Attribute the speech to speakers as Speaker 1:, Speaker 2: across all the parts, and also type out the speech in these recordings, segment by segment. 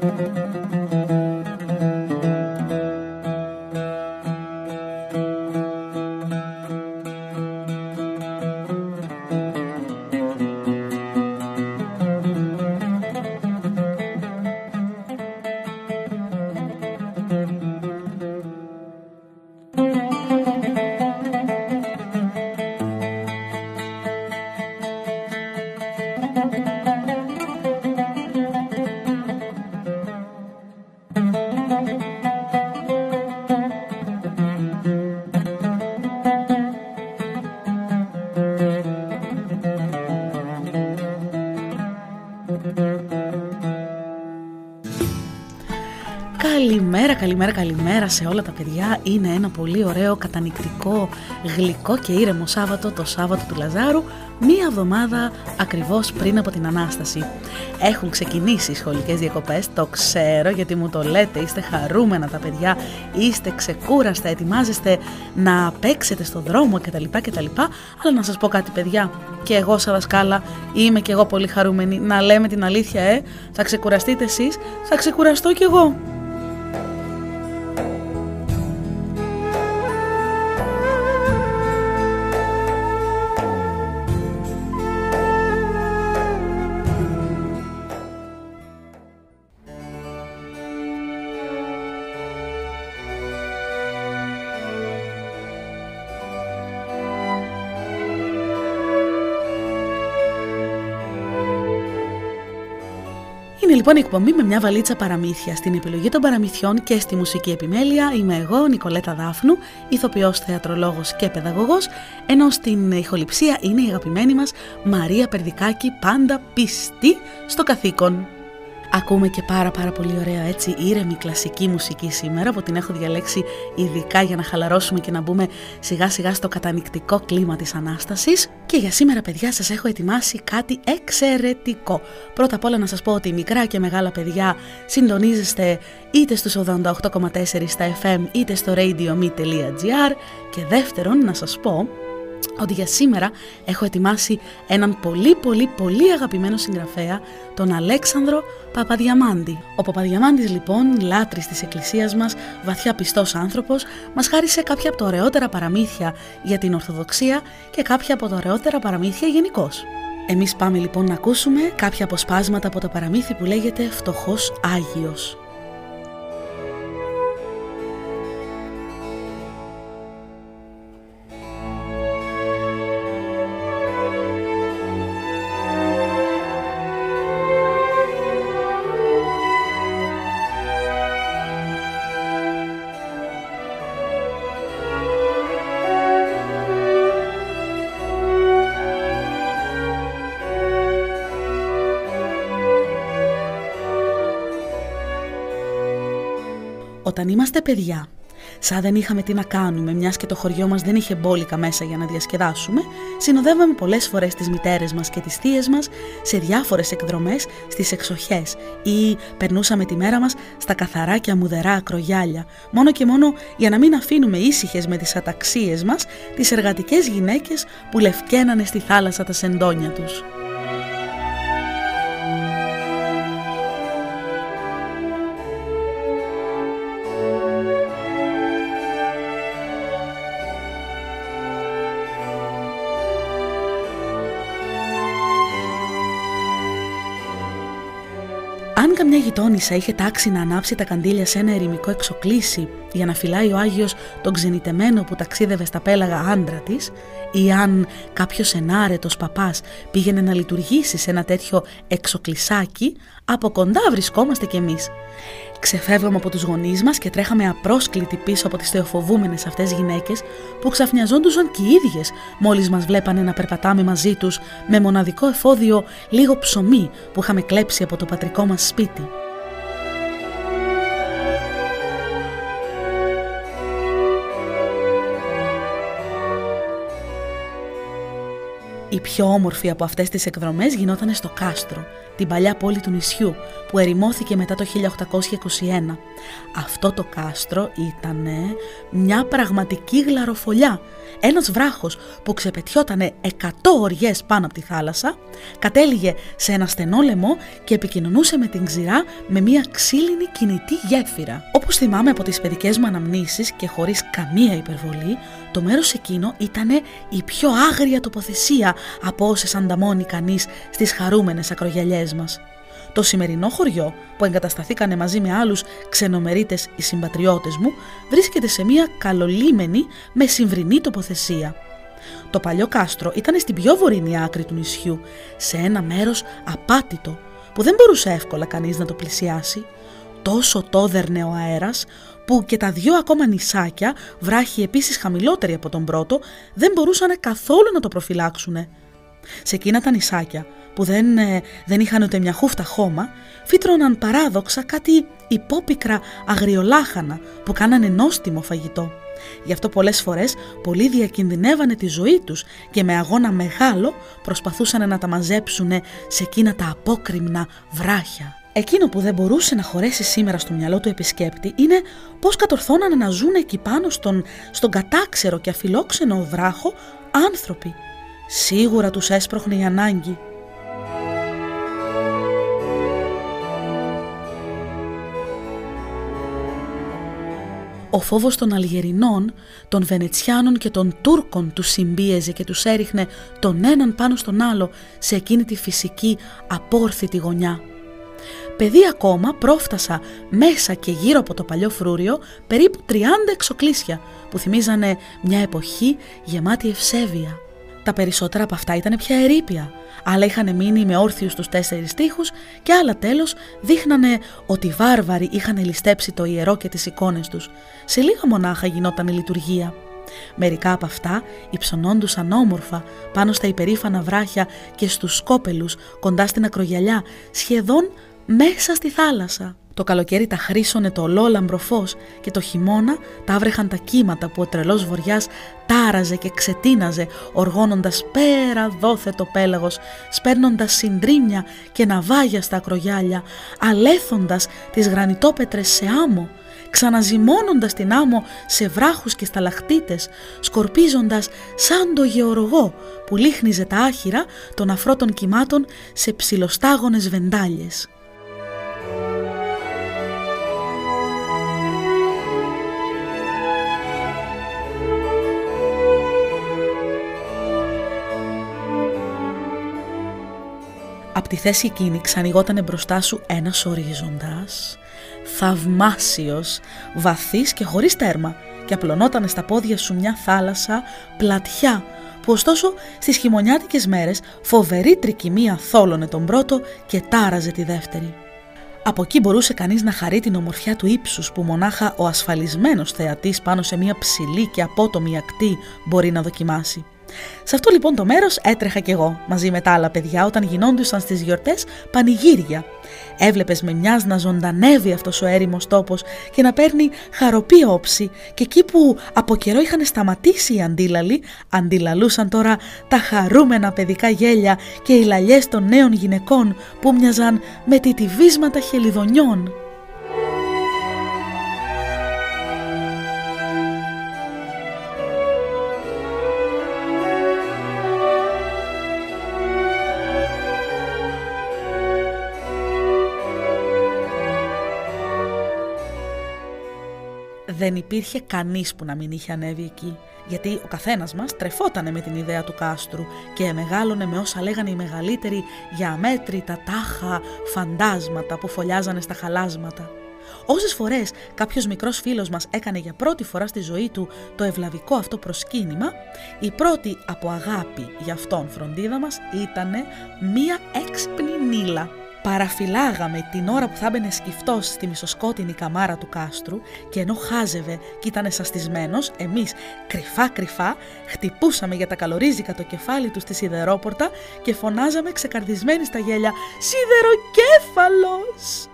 Speaker 1: Καλημέρα, καλημέρα, καλημέρα σε όλα τα παιδιά. Είναι ένα πολύ ωραίο, κατανικτικό, γλυκό και ήρεμο Σάββατο, το Σάββατο του Λαζάρου, μία εβδομάδα ακριβώς πριν από την Ανάσταση. Έχουν ξεκινήσει οι σχολικές διακοπές, το ξέρω γιατί μου το λέτε, είστε χαρούμενα τα παιδιά, είστε ξεκούραστα, ετοιμάζεστε να παίξετε στον δρόμο κτλ. κτλ. Αλλά να σας πω κάτι παιδιά, και εγώ σαν δασκάλα είμαι και εγώ πολύ χαρούμενη να λέμε την αλήθεια, ε, θα ξεκουραστείτε εσείς, θα ξεκουραστώ κι εγώ. Λοιπόν η εκπομπή με μια βαλίτσα παραμύθια. Στην επιλογή των παραμυθιών και στη μουσική επιμέλεια είμαι εγώ, Νικολέτα Δάφνου, ηθοποιός, θεατρολόγος και παιδαγωγός, ενώ στην ηχοληψία είναι η αγαπημένη μας Μαρία Περδικάκη, πάντα πιστή στο καθήκον. Ακούμε και πάρα πάρα πολύ ωραία έτσι ήρεμη κλασική μουσική σήμερα που την έχω διαλέξει ειδικά για να χαλαρώσουμε και να μπούμε σιγά σιγά στο κατανικτικό κλίμα της Ανάστασης και για σήμερα παιδιά σας έχω ετοιμάσει κάτι εξαιρετικό. Πρώτα απ' όλα να σας πω ότι μικρά και μεγάλα παιδιά συντονίζεστε είτε στους 88,4 στα FM είτε στο radiome.gr και δεύτερον να σας πω ότι για σήμερα έχω ετοιμάσει έναν πολύ πολύ πολύ αγαπημένο συγγραφέα, τον Αλέξανδρο Παπαδιαμάντη. Ο Παπαδιαμάντης λοιπόν, λάτρης της εκκλησίας μας, βαθιά πιστός άνθρωπος, μας χάρισε κάποια από τα ωραιότερα παραμύθια για την Ορθοδοξία και κάποια από τα ωραιότερα παραμύθια γενικώς. Εμείς πάμε λοιπόν να ακούσουμε κάποια αποσπάσματα από το παραμύθι που λέγεται «Φτωχός Άγιος». Όταν είμαστε παιδιά, σαν δεν είχαμε τι να κάνουμε, μιας και το χωριό μας δεν είχε μπόλικα μέσα για να διασκεδάσουμε, συνοδεύαμε πολλές φορές τις μητέρες μας και τις θείες μας σε διάφορες εκδρομές στις εξοχές ή περνούσαμε τη μέρα μας στα καθαρά και αμμουδερά ακρογιάλια, μόνο και μόνο για να μην αφήνουμε ήσυχες με τις αταξίες μας τις εργατικές γυναίκες που λευκαίνανε στη θάλασσα τα σεντόνια τους. Μια γειτόνισσα είχε τάξει να ανάψει τα καντήλια σε ένα ερημικό εξοκλήσι για να φυλάει ο Άγιος τον ξενιτεμένο που ταξίδευε στα πέλαγα άντρα της ή αν κάποιος ενάρετος παπάς πήγαινε να λειτουργήσει σε ένα τέτοιο εξοκλησάκι, από κοντά βρισκόμαστε κι εμείς. Ξεφεύγαμε από τους γονείς μας και τρέχαμε απρόσκλητοι πίσω από τις θεοφοβούμενες αυτές γυναίκες που ξαφνιαζόντουσαν και οι ίδιες μόλις μας βλέπανε να περπατάμε μαζί τους με μοναδικό εφόδιο λίγο ψωμί που είχαμε κλέψει από το πατρικό μας σπίτι. Η Η πιο όμορφη από αυτές τις εκδρομές γινόταν στο Κάστρο, την παλιά πόλη του νησιού, που ερημώθηκε μετά το 1821. Αυτό το κάστρο ήταν μια πραγματική γλαροφολιά. Ένας βράχος που ξεπετιότανε 100 οριές πάνω από τη θάλασσα, κατέληγε σε ένα στενό λαιμό και επικοινωνούσε με την ξηρά με μια ξύλινη κινητή γέφυρα. Όπως θυμάμαι από τις παιδικές μου αναμνήσεις και χωρίς καμία υπερβολή, το μέρος εκείνο ήταν η πιο άγρια τοποθεσία από όσες ανταμώνει κανείς στις χαρούμενες ακρογιαλιές μας. Το σημερινό χωριό που εγκατασταθήκανε μαζί με άλλους ξενομερίτες οι συμπατριώτες μου βρίσκεται σε μια καλολίμενη με συμβρινή τοποθεσία. Το παλιό κάστρο ήταν στην πιο βορεινή άκρη του νησιού, σε ένα μέρος απάτητο που δεν μπορούσε εύκολα κανείς να το πλησιάσει. Τόσο τόδερνε ο αέρας που και τα δυο ακόμα νησάκια, βράχοι επίσης χαμηλότεροι από τον πρώτο, δεν μπορούσαν καθόλου να το προφυλάξουν. Σε εκείνα τα νησάκια που δεν, ε, δεν είχαν ούτε μια χούφτα χώμα, φύτρωναν παράδοξα κάτι υπόπικρα αγριολάχανα που κάνανε νόστιμο φαγητό. Γι' αυτό πολλές φορές πολλοί διακινδυνεύανε τη ζωή τους και με αγώνα μεγάλο προσπαθούσαν να τα μαζέψουν σε εκείνα τα απόκριμνα βράχια. Εκείνο που δεν μπορούσε να χωρέσει σήμερα στο μυαλό του επισκέπτη είναι πώς κατορθώνανε να ζουν εκεί πάνω στον, στον κατάξερο και αφιλόξενο βράχο άνθρωποι. Σίγουρα τους έσπροχνε η ανάγκη. Ο φόβος των Αλγερινών, των Βενετσιάνων και των Τούρκων τους συμπίεζε και τους έριχνε τον έναν πάνω στον άλλο σε εκείνη τη φυσική απόρθητη γωνιά. Παιδί ακόμα πρόφτασα μέσα και γύρω από το παλιό φρούριο περίπου 30 εξοκλήσια που θυμίζανε μια εποχή γεμάτη ευσέβεια. Τα περισσότερα από αυτά ήταν πια ερήπια, άλλα είχαν μείνει με όρθιους τους τέσσερις τείχους και άλλα τέλος δείχνανε ότι οι βάρβαροι είχαν ληστέψει το ιερό και τις εικόνες τους. Σε λίγα μονάχα γινόταν η λειτουργία. Μερικά από αυτά υψωνόντουσαν όμορφα πάνω στα υπερήφανα βράχια και στους σκόπελους κοντά στην ακρογιαλιά, σχεδόν μέσα στη θάλασσα. Το καλοκαίρι τα χρήσωνε το ολόλαμπρο φως και το χειμώνα τα βρέχαν τα κύματα που ο τρελός βοριάς τάραζε και ξετίναζε οργώνοντας πέρα δόθε το πέλαγος, σπέρνοντας συντρίμια και ναυάγια στα ακρογιάλια, αλέθοντας τις γρανιτόπετρες σε άμμο, ξαναζυμώνοντας την άμμο σε βράχους και σταλαχτίτες, σκορπίζοντας σαν το γεωργό που λίχνιζε τα άχυρα των αφρώτων κυμάτων σε ψιλοστάγονες βεντάλιες. Από τη θέση εκείνη ξανηγότανε μπροστά σου ένας ορίζοντας, θαυμάσιος, βαθύς και χωρίς τέρμα και απλωνότανε στα πόδια σου μια θάλασσα πλατιά που ωστόσο στις χειμωνιάτικες μέρες φοβερή τρικυμία θόλωνε τον πρώτο και τάραζε τη δεύτερη. Από εκεί μπορούσε κανείς να χαρεί την ομορφιά του ύψους που μονάχα ο ασφαλισμένος θεατής πάνω σε μια ψηλή και απότομη ακτή μπορεί να δοκιμάσει. Σε αυτό λοιπόν το μέρος έτρεχα κι εγώ μαζί με τα άλλα παιδιά όταν γινόντουσαν στις γιορτές πανηγύρια. Έβλεπες με μιας να ζωντανεύει αυτός ο έρημος τόπος και να παίρνει χαροπή όψη και εκεί που από καιρό είχαν σταματήσει οι αντίλαλοι, αντιλαλούσαν τώρα τα χαρούμενα παιδικά γέλια και οι λαλιές των νέων γυναικών που μοιάζαν με τιτιβίσματα χελιδονιών. Δεν υπήρχε κανείς που να μην είχε ανέβει εκεί, γιατί ο καθένας μας τρεφότανε με την ιδέα του κάστρου και μεγάλωνε με όσα λέγανε οι μεγαλύτεροι για αμέτρητα τάχα φαντάσματα που φωλιάζανε στα χαλάσματα. Όσες φορές κάποιος μικρός φίλος μας έκανε για πρώτη φορά στη ζωή του το ευλαβικό αυτό προσκύνημα, η πρώτη από αγάπη για αυτόν φροντίδα μας ήταν μία έξυπνη νύλα Παραφυλάγαμε την ώρα που θα μπαινε σκυφτός στη μισοσκότεινη καμάρα του κάστρου και ενώ χάζευε και ήταν εσαστισμένος, εμείς κρυφά κρυφά χτυπούσαμε για τα καλορίζικα το κεφάλι του στη σιδερόπορτα και φωνάζαμε ξεκαρδισμένοι στα γέλια «Σιδεροκέφαλος!»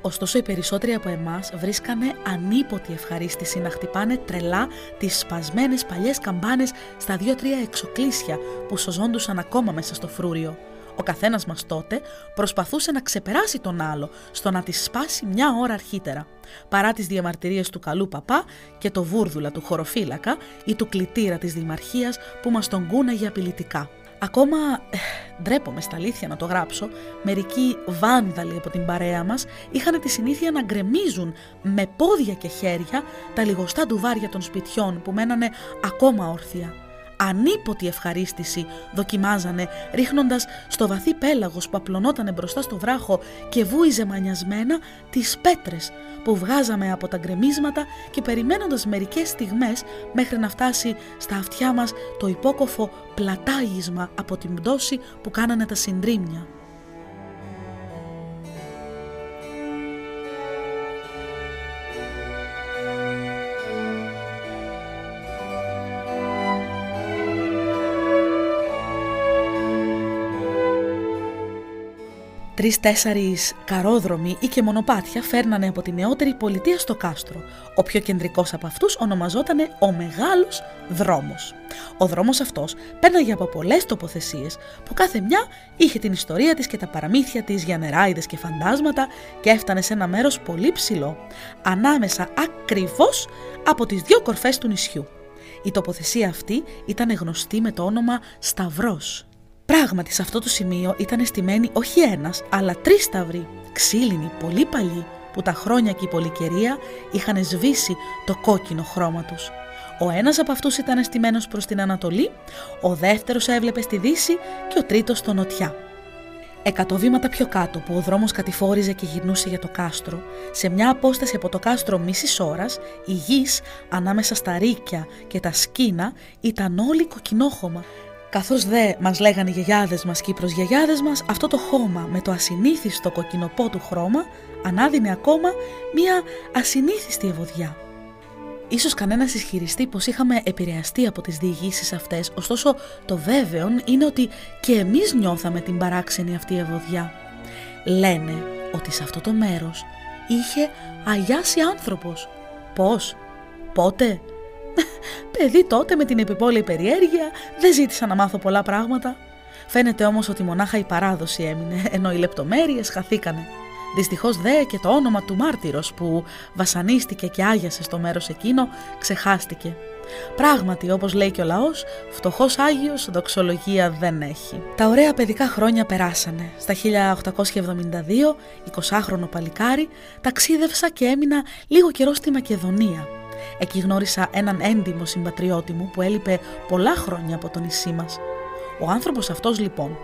Speaker 1: Ωστόσο οι περισσότεροι από εμάς βρίσκανε ανίποτη ευχαρίστηση να χτυπάνε τρελά τις σπασμένες παλιές καμπάνες στα δύο-τρία εξοκλήσια που σωζόντουσαν ακόμα μέσα στο φρούριο. Ο καθένας μας τότε προσπαθούσε να ξεπεράσει τον άλλο στο να τη σπάσει μια ώρα αρχίτερα. Παρά τις διαμαρτυρίες του καλού παπά και το βούρδουλα του χωροφύλακα ή του κλητήρα της δημαρχίας που μας τον κούναγε απειλητικά. Ακόμα, ε, ντρέπομαι στα αλήθεια να το γράψω, μερικοί βάνδαλοι από την παρέα μας είχαν τη συνήθεια να γκρεμίζουν με πόδια και χέρια τα λιγοστά ντουβάρια των σπιτιών που μένανε ακόμα όρθια ανίποτη ευχαρίστηση δοκιμάζανε ρίχνοντας στο βαθύ πέλαγος που απλωνότανε μπροστά στο βράχο και βούιζε μανιασμένα τις πέτρες που βγάζαμε από τα γκρεμίσματα και περιμένοντας μερικές στιγμές μέχρι να φτάσει στα αυτιά μας το υπόκοφο πλατάγισμα από την πτώση που κάνανε τα συντρίμια. Τρει-τέσσερι καρόδρομοι ή και μονοπάτια φέρνανε από τη νεότερη πολιτεία στο κάστρο. Ο πιο κεντρικός από αυτούς ονομαζόταν Ο Μεγάλος Δρόμος. Ο δρόμος αυτός πέρναγε από πολλές τοποθεσίες που κάθε μια είχε την ιστορία της και τα παραμύθια της για νεράιδε και φαντάσματα και έφτανε σε ένα μέρος πολύ ψηλό, ανάμεσα ακριβώς από τις δύο κορφές του νησιού. Η τοποθεσία αυτή ήταν γνωστή με το όνομα Σταυρός Πράγματι, σε αυτό το σημείο ήταν εστημένοι όχι ένας, αλλά τρεις σταυροί, ξύλινοι, πολύ παλιοί, που τα χρόνια και η πολυκαιρία είχαν σβήσει το κόκκινο χρώμα τους. Ο ένας από αυτούς ήταν εστημένος προς την Ανατολή, ο δεύτερος έβλεπε στη Δύση και ο τρίτος στο Νοτιά. Εκατό βήματα πιο κάτω που ο δρόμος κατηφόριζε και γυρνούσε για το κάστρο, σε μια απόσταση από το κάστρο μισή ώρας, η γης ανάμεσα στα ρίκια και τα σκίνα ήταν όλη κοκκινόχωμα Καθώς δε μας λέγανε οι γιαγιάδες μας και οι προσγιαγιάδες μας, αυτό το χώμα με το ασυνήθιστο κοκκινοπό του χρώμα ανάδεινε ακόμα μία ασυνήθιστη ευωδιά. Ίσως κανένας ισχυριστεί πως είχαμε επηρεαστεί από τις διηγήσεις αυτές, ωστόσο το βέβαιο είναι ότι και εμείς νιώθαμε την παράξενη αυτή ευωδιά. Λένε ότι σε αυτό το μέρος είχε αγιάσει άνθρωπος. Πώς, πότε, Παιδί τότε με την επιπόλαιη περιέργεια δεν ζήτησα να μάθω πολλά πράγματα. Φαίνεται όμως ότι μονάχα η παράδοση έμεινε, ενώ οι λεπτομέρειες χαθήκανε. Δυστυχώς δε και το όνομα του μάρτυρος που βασανίστηκε και άγιασε στο μέρος εκείνο ξεχάστηκε. Πράγματι, όπως λέει και ο λαός, φτωχός Άγιος δοξολογία δεν έχει. Τα ωραία παιδικά χρόνια περάσανε. Στα 1872, 20χρονο παλικάρι, ταξίδευσα και έμεινα λίγο καιρό στη Μακεδονία, Εκεί γνώρισα έναν έντιμο συμπατριώτη μου που έλειπε πολλά χρόνια από το νησί μας. Ο άνθρωπος αυτός λοιπόν,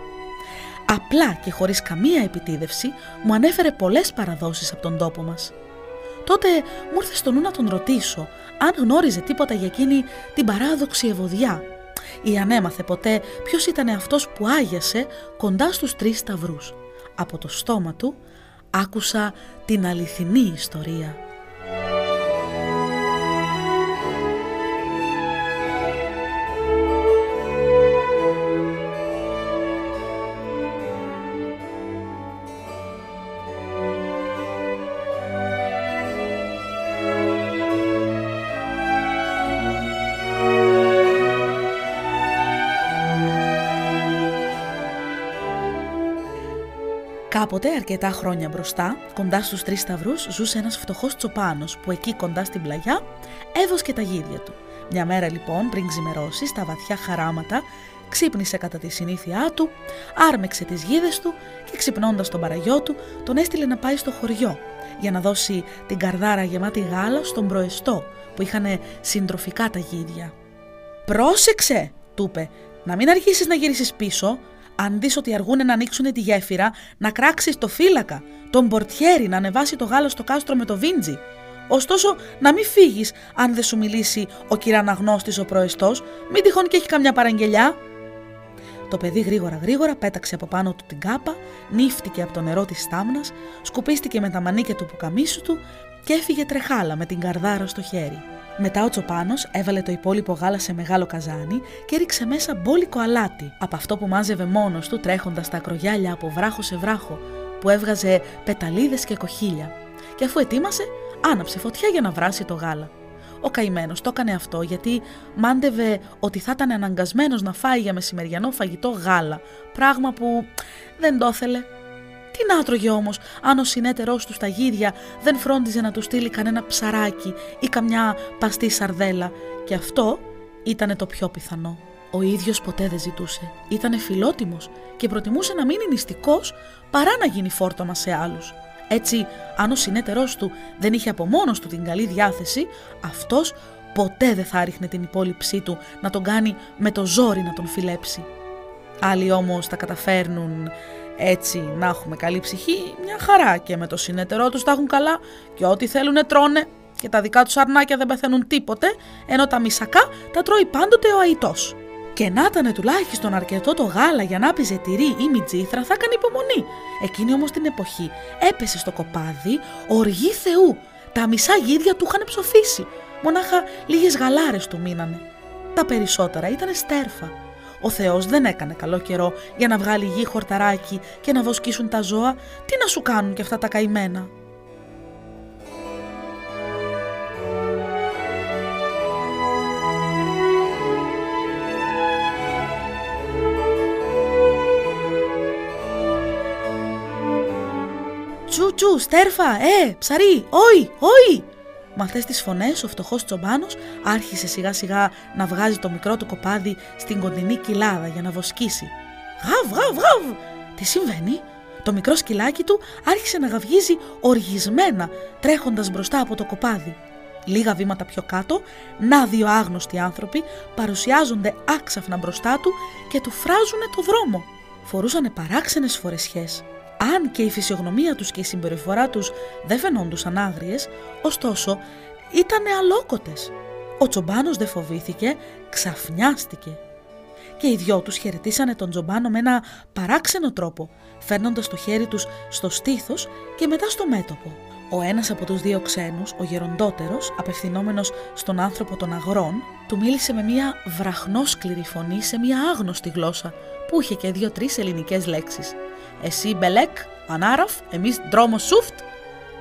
Speaker 1: απλά και χωρίς καμία επιτίδευση, μου ανέφερε πολλές παραδόσεις από τον τόπο μας. Τότε μου ήρθε στο νου να τον ρωτήσω αν γνώριζε τίποτα για εκείνη την παράδοξη ευωδιά ή αν έμαθε ποτέ ποιος ήταν αυτός που άγιασε κοντά στους τρεις σταυρούς. Από το στόμα του άκουσα την αληθινή ιστορία. Κάποτε, αρκετά χρόνια μπροστά, κοντά στους τρεις σταυρούς, ζούσε ένας φτωχός τσοπάνος που εκεί κοντά στην πλαγιά έβοσκε τα γίδια του. Μια μέρα λοιπόν, πριν ξημερώσει, στα βαθιά χαράματα, ξύπνησε κατά τη συνήθειά του, άρμεξε τις γίδες του και ξυπνώντας τον παραγιό του, τον έστειλε να πάει στο χωριό για να δώσει την καρδάρα γεμάτη γάλα στον προεστό που είχαν συντροφικά τα γίδια. «Πρόσεξε», του είπε, «να μην αρχίσεις να γυρίσεις πίσω, αν δεις ότι αργούν να ανοίξουν τη γέφυρα, να κράξεις το φύλακα, τον πορτιέρι να ανεβάσει το γάλα στο κάστρο με το βίντζι. Ωστόσο, να μην φύγεις αν δεν σου μιλήσει ο κυραναγνώστης ο προεστός, μην τυχόν και έχει καμιά παραγγελιά. Το παιδί γρήγορα γρήγορα πέταξε από πάνω του την κάπα, νύφτηκε από το νερό της στάμνας, σκουπίστηκε με τα μανίκια του πουκαμίσου του και έφυγε τρεχάλα με την καρδάρα στο χέρι. Μετά ο Τσοπάνος έβαλε το υπόλοιπο γάλα σε μεγάλο καζάνι και ρίξε μέσα μπόλικο αλάτι από αυτό που μάζευε μόνος του τρέχοντας τα ακρογιάλια από βράχο σε βράχο που έβγαζε πεταλίδες και κοχύλια. και αφού ετοίμασε, άναψε φωτιά για να βράσει το γάλα. Ο καημένος το έκανε αυτό γιατί μάντευε ότι θα ήταν αναγκασμένος να φάει για μεσημεριανό φαγητό γάλα, πράγμα που δεν το ήθελε. Τι να τρώγε όμως, αν ο συνέτερός του στα γύρια δεν φρόντιζε να του στείλει κανένα ψαράκι ή καμιά παστή σαρδέλα, και αυτό ήταν το πιο πιθανό. Ο ίδιος ποτέ δεν ζητούσε. Ήταν φιλότιμος και προτιμούσε να μείνει νηστικό παρά να γίνει φόρτωμα σε άλλους. Έτσι, αν ο συνέτερός του δεν είχε από μόνος του την καλή διάθεση, αυτός ποτέ δεν θα ρίχνε την υπόλοιψή του να τον κάνει με το ζόρι να τον φιλέψει. Άλλοι όμως τα καταφέρνουν έτσι να έχουμε καλή ψυχή, μια χαρά και με το συνέτερό τους τα έχουν καλά και ό,τι θέλουν τρώνε και τα δικά τους αρνάκια δεν πεθαίνουν τίποτε, ενώ τα μισακά τα τρώει πάντοτε ο αϊτός. Και να ήταν τουλάχιστον αρκετό το γάλα για να πιζε τυρί ή μιτζήθρα θα έκανε υπομονή. Εκείνη όμως την εποχή έπεσε στο κοπάδι οργή Θεού. Τα μισά γίδια του είχαν ψοφήσει. Μονάχα λίγες γαλάρες του μείνανε. Τα περισσότερα ήταν στέρφα. Ο Θεός δεν έκανε καλό καιρό για να βγάλει γη χορταράκι και να βοσκήσουν τα ζώα. Τι να σου κάνουν και αυτά τα καημένα; Τσου τσου, στέρφα, ε, ψαρί, όι, όι. Με αυτές τις φωνές, ο φτωχός τσομπάνος άρχισε σιγά σιγά να βγάζει το μικρό του κοπάδι στην κοντινή κοιλάδα για να βοσκήσει. Γαβ, γαβ, γαβ! Τι συμβαίνει, το μικρό σκυλάκι του άρχισε να γαυγίζει οργισμένα, τρέχοντας μπροστά από το κοπάδι. Λίγα βήματα πιο κάτω, να δύο άγνωστοι άνθρωποι παρουσιάζονται άξαφνα μπροστά του και του φράζουν το δρόμο. Φορούσανε παράξενες φορεσιές αν και η φυσιογνωμία τους και η συμπεριφορά τους δεν φαινόντουσαν άγριες, ωστόσο ήταν αλόκοτες. Ο τσομπάνος δεν φοβήθηκε, ξαφνιάστηκε. Και οι δυο τους χαιρετήσανε τον τσομπάνο με ένα παράξενο τρόπο, φέρνοντας το χέρι τους στο στήθος και μετά στο μέτωπο. Ο ένας από τους δύο ξένους, ο γεροντότερος, απευθυνόμενος στον άνθρωπο των αγρών, του μίλησε με μια βραχνόσκληρη φωνή σε μια άγνωστη γλώσσα, που είχε και δύο-τρεις ελληνικές λέξεις. Εσύ μπελέκ, ανάραφ, εμείς δρόμο σούφτ.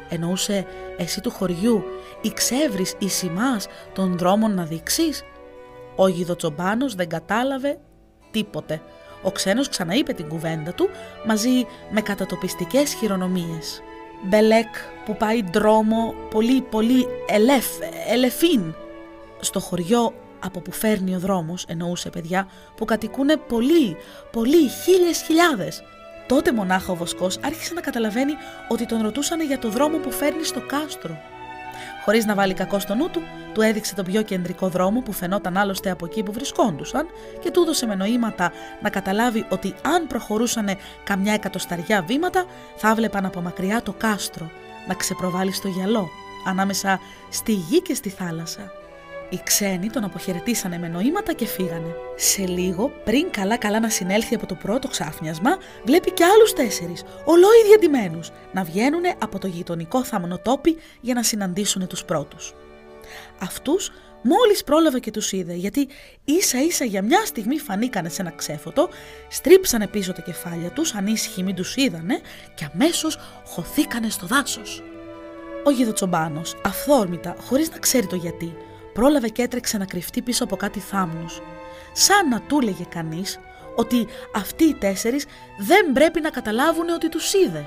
Speaker 1: Εννοούσε εσύ του χωριού, η ξεύρεις η σημάς των δρόμων να δείξεις. Ο γιδοτσομπάνος δεν κατάλαβε τίποτε. Ο ξένος ξαναείπε την κουβέντα του μαζί με κατατοπιστικές χειρονομίες. Μπελέκ που πάει δρόμο πολύ πολύ ελεφ, ελεφίν. Στο χωριό από που φέρνει ο δρόμος εννοούσε παιδιά που κατοικούνε πολύ, πολύ, χίλιες χιλιάδες. Τότε μονάχα ο Βοσκός άρχισε να καταλαβαίνει ότι τον ρωτούσαν για το δρόμο που φέρνει στο κάστρο. Χωρίς να βάλει κακό στο νου του, του έδειξε τον πιο κεντρικό δρόμο που φαινόταν άλλωστε από εκεί που βρισκόντουσαν και του έδωσε με νοήματα να καταλάβει ότι αν προχωρούσαν καμιά εκατοσταριά βήματα, θα βλέπαν από μακριά το κάστρο να ξεπροβάλλει στο γυαλό, ανάμεσα στη γη και στη θάλασσα. Οι ξένοι τον αποχαιρετήσανε με νοήματα και φύγανε. Σε λίγο, πριν καλά-καλά να συνέλθει από το πρώτο ξάφνιασμα, βλέπει και άλλους τέσσερις, ολόι διαντημένου, να βγαίνουν από το γειτονικό θαμνοτόπι για να συναντήσουν τους πρώτους. Αυτούς μόλις πρόλαβε και τους είδε, γιατί ίσα ίσα για μια στιγμή φανήκανε σε ένα ξέφωτο, στρίψανε πίσω τα κεφάλια τους, ανήσυχοι μην τους είδανε, και αμέσως χωθήκανε στο δάσος. Ο γιδοτσομπάνος, αυθόρμητα, χωρίς να ξέρει το γιατί, πρόλαβε και έτρεξε να κρυφτεί πίσω από κάτι θάμνους. Σαν να του έλεγε κανείς ότι αυτοί οι τέσσερις δεν πρέπει να καταλάβουν ότι τους είδε.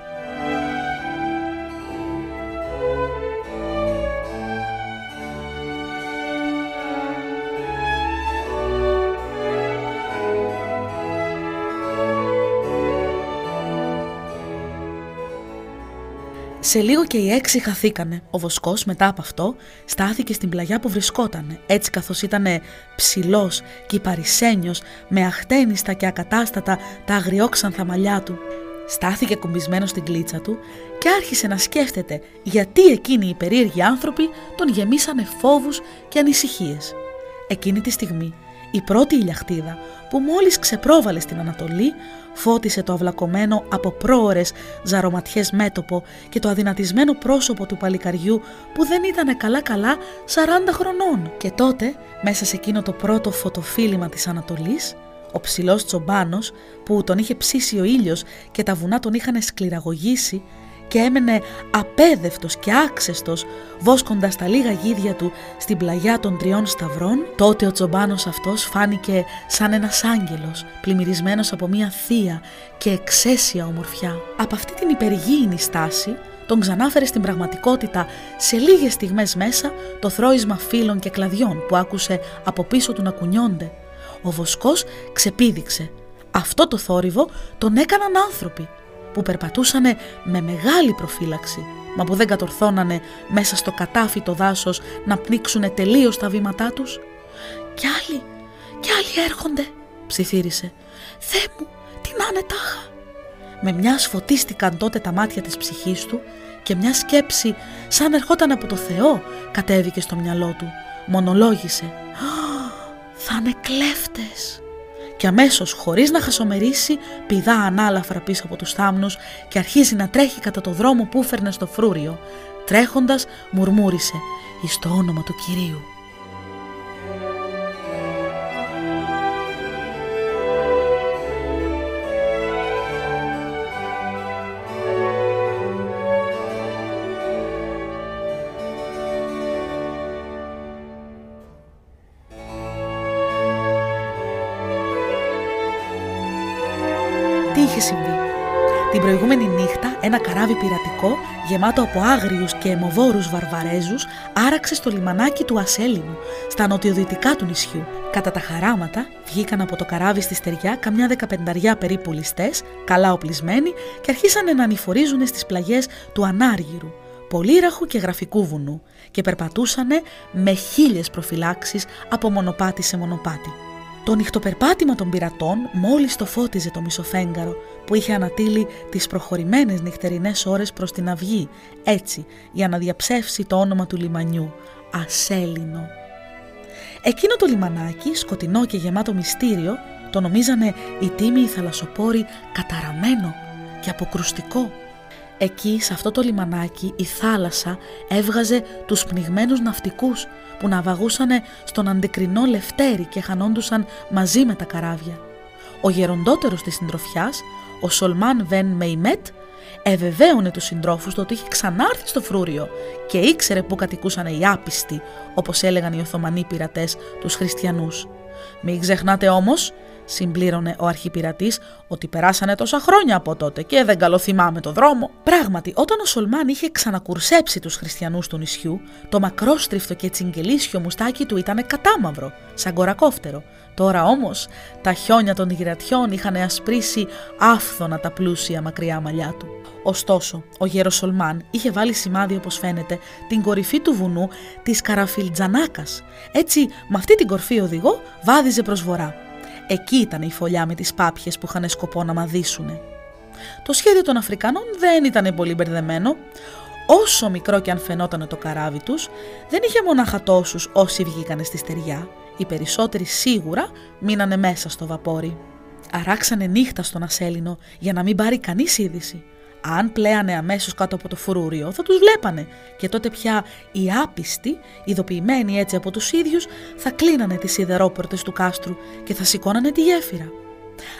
Speaker 1: Σε λίγο και οι έξι χαθήκανε. Ο Βοσκός μετά από αυτό στάθηκε στην πλαγιά που βρισκόταν, έτσι καθώς ήταν ψηλός και παρισένιο με αχτένιστα και ακατάστατα τα αγριόξανθα μαλλιά του. Στάθηκε κουμπισμένος στην κλίτσα του και άρχισε να σκέφτεται γιατί εκείνοι οι περίεργοι άνθρωποι τον γεμίσανε φόβους και ανησυχίες. Εκείνη τη στιγμή η πρώτη ηλιαχτίδα που μόλις ξεπρόβαλε στην Ανατολή φώτισε το αυλακωμένο από πρόορες ζαρωματιές μέτωπο και το αδυνατισμένο πρόσωπο του παλικαριού που δεν ήταν καλά-καλά 40 χρονών. Και τότε, μέσα σε εκείνο το πρώτο φωτοφίλημα της Ανατολής, ο ψηλός τσομπάνος που τον είχε ψήσει ο ήλιος και τα βουνά τον είχαν σκληραγωγήσει, και έμενε απέδευτος και άξεστος βόσκοντας τα λίγα γίδια του στην πλαγιά των τριών σταυρών, τότε ο τσομπάνος αυτός φάνηκε σαν ένας άγγελος πλημμυρισμένος από μια θεία και εξαίσια ομορφιά. Από αυτή την υπερηγήινη στάση τον ξανάφερε στην πραγματικότητα σε λίγες στιγμές μέσα το θρόισμα φύλων και κλαδιών που άκουσε από πίσω του να κουνιόνται. Ο βοσκός ξεπήδηξε. Αυτό το θόρυβο τον έκαναν άνθρωποι που περπατούσαν με μεγάλη προφύλαξη μα που δεν κατορθώνανε μέσα στο κατάφι το δάσος να πνίξουν τελείως τα βήματά τους. «Κι άλλοι, κι άλλοι έρχονται», ψιθύρισε. «Θεέ μου, τι να είναι τάχα». Με μια φωτίστηκαν τότε τα μάτια της ψυχής του και μια σκέψη σαν ερχόταν από το Θεό κατέβηκε στο μυαλό του. Μονολόγησε «Θα είναι κλέφτες» και αμέσως χωρίς να χασομερίσει πηδά ανάλαφρα πίσω από τους θάμνους και αρχίζει να τρέχει κατά το δρόμο που φέρνε στο φρούριο. Τρέχοντας μουρμούρισε εις το όνομα του Κυρίου. Ένα καράβι πειρατικό γεμάτο από άγριους και αιμοβόρους βαρβαρέζους άραξε στο λιμανάκι του Ασέλινου, στα νοτιοδυτικά του νησιού. Κατά τα χαράματα βγήκαν από το καράβι στη στεριά καμιά δεκαπενταριά περίπου ληστές, καλά οπλισμένοι και αρχίσανε να ανηφορίζουν στις πλαγιές του Ανάργυρου, πολύραχου και γραφικού βουνού και περπατούσανε με χίλιες προφυλάξεις από μονοπάτι σε μονοπάτι. Το νυχτοπερπάτημα των πειρατών μόλις το φώτιζε το μισοφέγγαρο που είχε ανατείλει τις προχωρημένες νυχτερινές ώρες προς την αυγή, έτσι για να διαψεύσει το όνομα του λιμανιού, Ασέλινο. Εκείνο το λιμανάκι, σκοτεινό και γεμάτο μυστήριο, το νομίζανε οι τίμοι θαλασσοπόροι καταραμένο και αποκρουστικό. Εκεί, σε αυτό το λιμανάκι, η θάλασσα έβγαζε τους πνιγμένους ναυτικούς που ναυαγούσαν στον αντικρινό λευτέρι και χανόντουσαν μαζί με τα καράβια. Ο γεροντότερος της συντροφιάς, ο Σολμάν Βεν Μεϊμέτ, εβεβαίωνε τους συντρόφους του ότι είχε ξανάρθει στο φρούριο και ήξερε που κατοικούσαν οι άπιστοι, όπως έλεγαν οι Οθωμανοί πειρατές τους χριστιανούς. Μην ξεχνάτε όμως συμπλήρωνε ο αρχιπειρατής ότι περάσανε τόσα χρόνια από τότε και δεν καλοθυμάμε το δρόμο. Πράγματι, όταν ο Σολμάν είχε ξανακουρσέψει τους χριστιανούς του νησιού, το μακρόστριφτο και τσιγκελίσιο μουστάκι του ήταν κατάμαυρο, σαν κορακόφτερο. Τώρα όμως τα χιόνια των υγρατιών είχαν ασπρίσει άφθονα τα πλούσια μακριά μαλλιά του. Ωστόσο, ο γέρος Σολμάν είχε βάλει σημάδι, όπως φαίνεται, την κορυφή του βουνού της Καραφιλτζανάκας. Έτσι, με αυτή την κορφή οδηγό βάδιζε προς βορρά. Εκεί ήταν η φωλιά με τις πάπιες που είχαν σκοπό να μαδίσουνε. Το σχέδιο των Αφρικανών δεν ήταν πολύ μπερδεμένο. Όσο μικρό και αν φαινόταν το καράβι τους, δεν είχε μονάχα τόσους όσοι βγήκανε στη στεριά. Οι περισσότεροι σίγουρα μείνανε μέσα στο βαπόρι. Αράξανε νύχτα στον Ασέλινο για να μην πάρει κανείς είδηση. Αν πλέανε αμέσως κάτω από το φρούριο, θα τους βλέπανε και τότε πια οι άπιστοι, ειδοποιημένοι έτσι από τους ίδιους, θα κλείνανε τις σιδερόπορτες του κάστρου και θα σηκώνανε τη γέφυρα.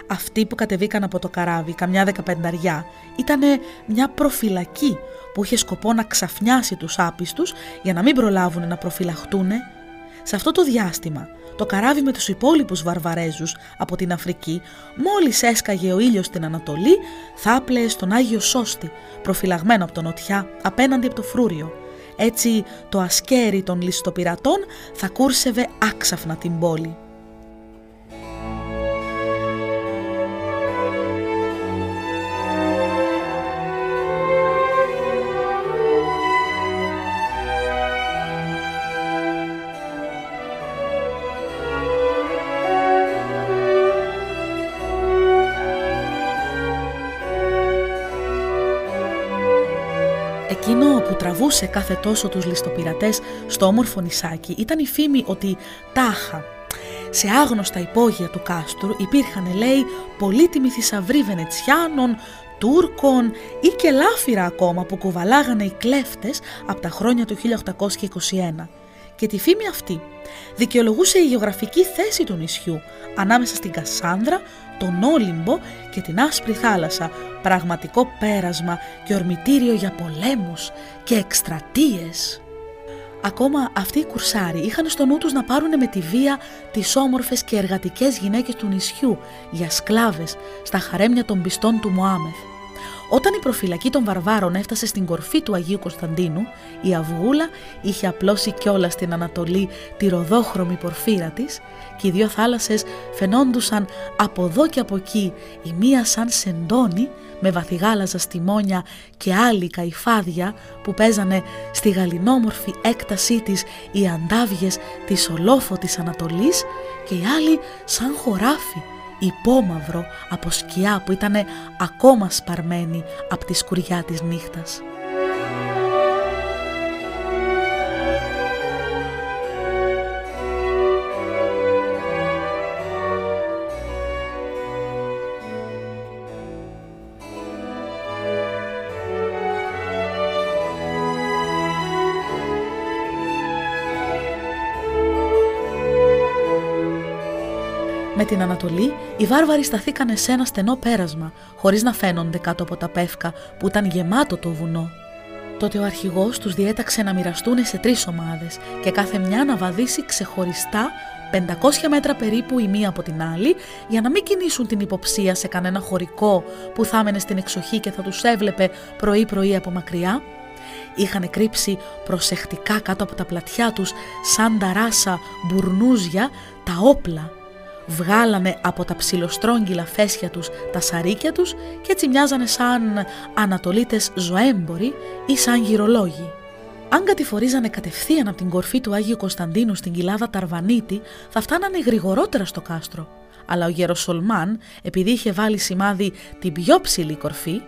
Speaker 1: Αυτοί που κατεβήκαν από το καράβι, καμιά δεκαπενταριά, ήταν μια προφυλακή που είχε σκοπό να ξαφνιάσει τους άπιστους για να μην προλάβουν να προφυλαχτούν. Σε αυτό το διάστημα το καράβι με τους υπόλοιπους Βαρβαρέζους από την Αφρική, μόλις έσκαγε ο ήλιος στην Ανατολή, θα άπλεε στον Άγιο Σώστη, προφυλαγμένο από τον Νοτιά, απέναντι από το φρούριο. Έτσι το ασκέρι των ληστοπυρατών θα κούρσευε άξαφνα την πόλη. Τραβούσε κάθε τόσο τους ληστοπειρατές στο όμορφο νησάκι. Ήταν η φήμη ότι τάχα σε άγνωστα υπόγεια του κάστρου υπήρχαν λέει πολύτιμοι θησαυροί Βενετσιάνων, Τούρκων ή και λάφυρα ακόμα που κουβαλάγανε οι κλέφτες από τα χρόνια του 1821 και τη φήμη αυτή δικαιολογούσε η γεωγραφική θέση του νησιού ανάμεσα στην Κασάνδρα, τον Όλυμπο και την άσπρη θάλασσα, πραγματικό πέρασμα και ορμητήριο για πολέμους και εκστρατείες. Ακόμα αυτοί οι κουρσάροι είχαν στο νου τους να πάρουν με τη βία τις όμορφες και εργατικές γυναίκες του νησιού για σκλάβες στα χαρέμια των πιστών του Μωάμεθ. Όταν η προφυλακή των βαρβάρων έφτασε στην κορφή του Αγίου Κωνσταντίνου, η Αυγούλα είχε απλώσει κιόλα στην Ανατολή τη ροδόχρωμη πορφύρα της και οι δύο θάλασσες φαινόντουσαν από εδώ και από εκεί, η μία σαν σεντόνι με βαθυγάλαζα στιμόνια και άλλη καϊφάδια που παίζανε στη γαλινόμορφη έκτασή της οι αντάβιες της ολόφωτης Ανατολής και η άλλη σαν χωράφι υπόμαυρο από σκιά που ήταν ακόμα σπαρμένη από τη σκουριά της νύχτας. Την Ανατολή, οι βάρβαροι σταθήκανε σε ένα στενό πέρασμα, χωρίς να φαίνονται κάτω από τα πεύκα που ήταν γεμάτο το βουνό. Τότε ο αρχηγός τους διέταξε να μοιραστούν σε τρεις ομάδες και κάθε μια να βαδίσει ξεχωριστά 500 μέτρα περίπου η μία από την άλλη, για να μην κινήσουν την υποψία σε κανένα χωρικό που θα έμενε στην εξοχή και θα τους έβλεπε πρωί-πρωί από μακριά. Είχαν κρύψει προσεκτικά κάτω από τα πλατιά τους σαν τα ράσα μπουρνούζια τα όπλα βγάλανε από τα ψιλοστρόγγυλα φέσια τους τα σαρίκια τους και έτσι μοιάζανε σαν ανατολίτες ζωέμποροι ή σαν γυρολόγοι. Αν κατηφορίζανε κατευθείαν από την κορφή του Άγιου Κωνσταντίνου στην κοιλάδα Ταρβανίτη, θα φτάνανε γρηγορότερα στο κάστρο. Αλλά ο Γεροσολμάν, επειδή είχε βάλει σημάδι την πιο ψηλή κορφή,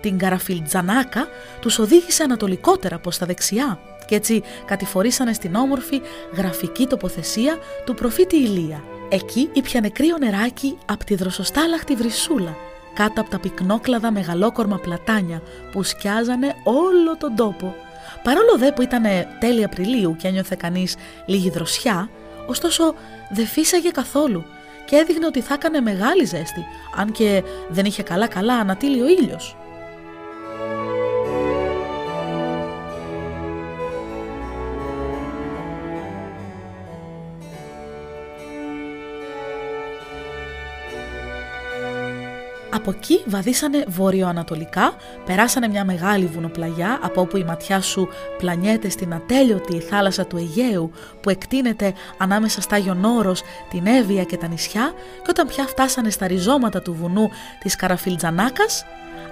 Speaker 1: την Καραφιλτζανάκα, τους οδήγησε ανατολικότερα προς τα δεξιά και έτσι κατηφορήσανε στην όμορφη γραφική τοποθεσία του προφήτη Ηλία Εκεί ήπιανε κρύο νεράκι από τη δροσοστάλαχτη βρυσούλα, κάτω από τα πυκνόκλαδα μεγαλόκορμα πλατάνια που σκιάζανε όλο τον τόπο. Παρόλο δε που ήταν τέλη Απριλίου και ένιωθε κανείς λίγη δροσιά, ωστόσο δεν φύσαγε καθόλου και έδειχνε ότι θα έκανε μεγάλη ζέστη, αν και δεν είχε καλά καλά ανατείλει ο ήλιος. Από εκεί βαδίσανε βορειοανατολικά, περάσανε μια μεγάλη βουνοπλαγιά από όπου η ματιά σου πλανιέται στην ατέλειωτη θάλασσα του Αιγαίου που εκτείνεται ανάμεσα στα Γιονόρος, την Εύβοια και τα νησιά και όταν πια φτάσανε στα ριζώματα του βουνού της Καραφιλτζανάκας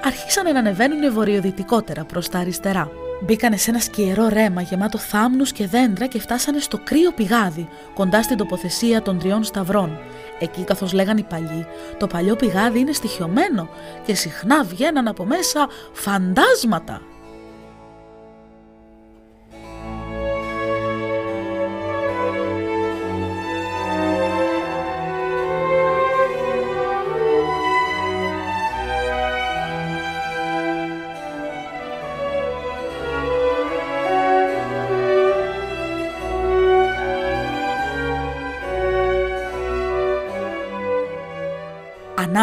Speaker 1: αρχίσανε να ανεβαίνουν βορειοδυτικότερα προς τα αριστερά. Μπήκανε σε ένα σκιερό ρέμα γεμάτο θάμνους και δέντρα και φτάσανε στο κρύο πηγάδι, κοντά στην τοποθεσία των τριών σταυρών. Εκεί καθώς λέγαν οι παλιοί, το παλιό πηγάδι είναι στοιχειωμένο και συχνά βγαίναν από μέσα φαντάσματα.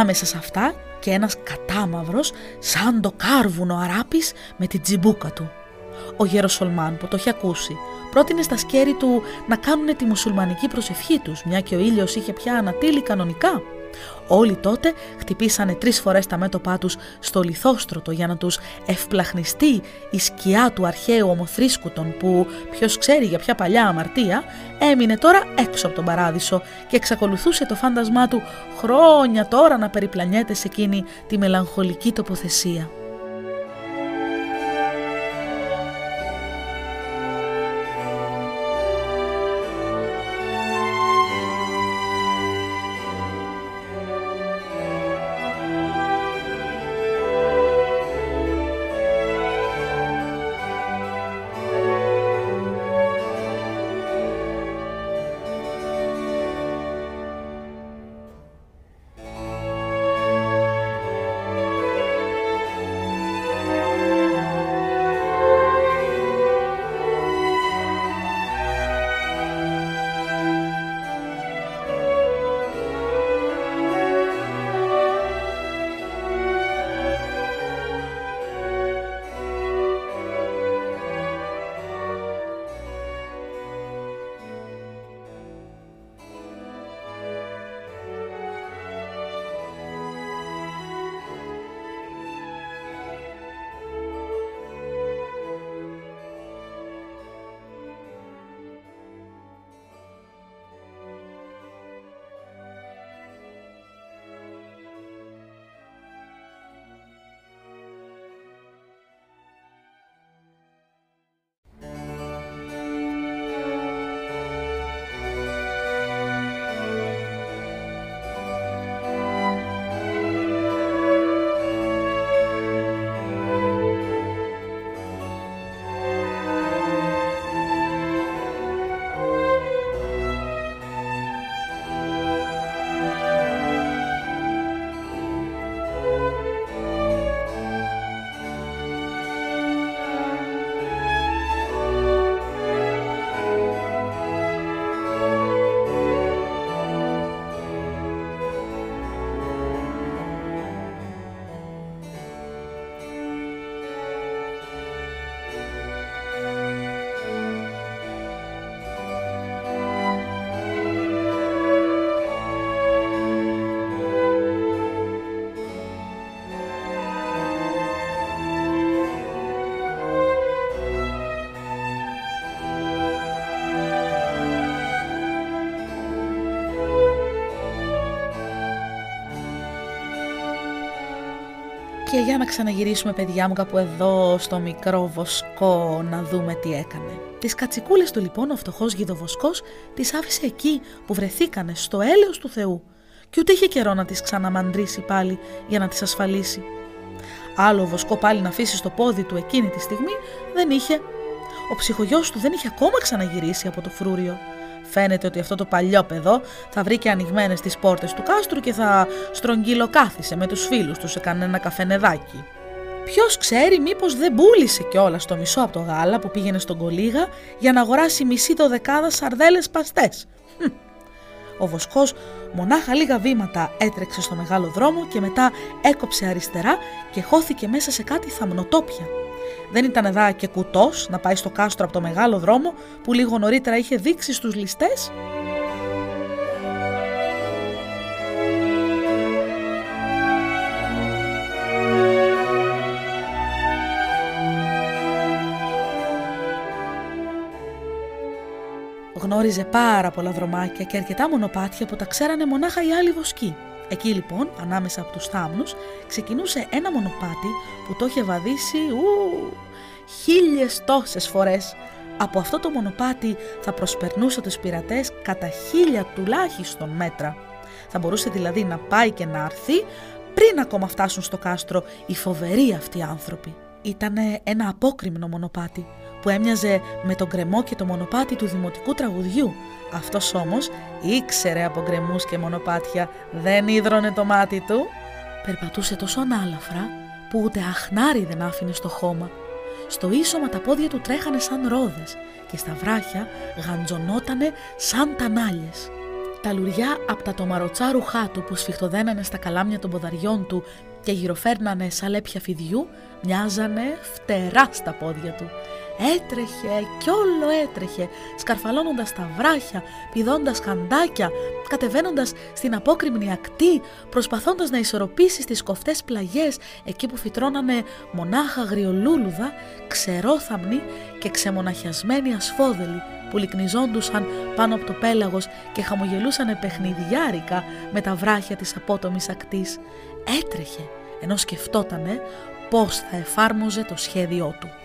Speaker 1: Ανάμεσα σε αυτά και ένας κατάμαυρος σαν το κάρβουνο αράπης με την τσιμπούκα του. Ο Γεροσολμάν που το έχει ακούσει πρότεινε στα σκέρη του να κάνουν τη μουσουλμανική προσευχή τους μια και ο ήλιος είχε πια ανατείλει κανονικά. Όλοι τότε χτυπήσανε τρεις φορές τα μέτωπά τους στο λιθόστρωτο για να τους ευπλαχνιστεί η σκιά του αρχαίου ομοθρίσκουτον που, ποιος ξέρει για ποια παλιά αμαρτία, έμεινε τώρα έξω από τον παράδεισο και εξακολουθούσε το φάντασμά του χρόνια τώρα να περιπλανιέται σε εκείνη τη μελαγχολική τοποθεσία. Για να ξαναγυρίσουμε παιδιά μου κάπου εδώ στο μικρό βοσκό να δούμε τι έκανε. Τις κατσικούλες του λοιπόν ο φτωχός γιδοβοσκός τις άφησε εκεί που βρεθήκανε στο έλεος του Θεού και ούτε είχε καιρό να τις ξαναμαντρήσει πάλι για να τις ασφαλίσει. Άλλο βοσκό πάλι να αφήσει στο πόδι του εκείνη τη στιγμή δεν είχε. Ο ψυχογιός του δεν είχε ακόμα ξαναγυρίσει από το φρούριο. Φαίνεται ότι αυτό το παλιό παιδό θα βρήκε ανοιγμένες τις πόρτες του κάστρου και θα στρογγυλοκάθισε με τους φίλους του σε κανένα καφενεδάκι. Ποιος ξέρει, μήπως δεν πούλησε κιόλας το μισό από το γάλα που πήγαινε στον κολίγα για να αγοράσει μισή το δεκάδα σαρδέλες παστές. Ο βοσκός μονάχα λίγα βήματα έτρεξε στο μεγάλο δρόμο και μετά έκοψε αριστερά και χώθηκε μέσα σε κάτι θαμνοτόπια. Δεν ήταν εδώ και κουτός να πάει στο κάστρο από το μεγάλο δρόμο που λίγο νωρίτερα είχε δείξει στους ληστές. Γνώριζε πάρα πολλά δρομάκια και αρκετά μονοπάτια που τα ξέρανε μονάχα οι άλλοι βοσκοί. Εκεί λοιπόν, ανάμεσα από τους θάμνους, ξεκινούσε ένα μονοπάτι που το είχε βαδίσει ου, χίλιες τόσες φορές. Από αυτό το μονοπάτι θα προσπερνούσε τους πειρατές κατά χίλια τουλάχιστον μέτρα. Θα μπορούσε δηλαδή να πάει και να έρθει πριν ακόμα φτάσουν στο κάστρο οι φοβεροί αυτοί άνθρωποι. Ήτανε ένα απόκριμνο μονοπάτι που έμοιαζε με τον κρεμό και το μονοπάτι του δημοτικού τραγουδιού. Αυτός όμως ήξερε από γκρεμούς και μονοπάτια, δεν ίδρωνε το μάτι του. Περπατούσε τόσο ανάλαφρα που ούτε αχνάρι δεν άφηνε στο χώμα. Στο ίσωμα τα πόδια του τρέχανε σαν ρόδες και στα βράχια γαντζονότανε σαν τανάλιες. Τα λουριά από τα τομαροτσά ρούχά του που σφιχτοδένανε στα καλάμια των ποδαριών του και γυροφέρνανε σαν λέπια φιδιού μοιάζανε φτερά στα πόδια του Έτρεχε κι όλο έτρεχε, σκαρφαλώνοντας τα βράχια, πηδώντας χαντάκια, κατεβαίνοντας στην απόκριμνη ακτή, προσπαθώντας να ισορροπήσει στις κοφτές πλαγιές εκεί που φυτρώνανε μονάχα γριολούλουδα, ξερόθαμνοι και ξεμοναχιασμένοι ασφόδελοι που λυκνιζόντουσαν πάνω από το πέλαγος και χαμογελούσαν παιχνιδιάρικα με τα βράχια της απότομης ακτής. Έτρεχε, ενώ σκεφτότανε πώς θα εφάρμοζε το σχέδιό του.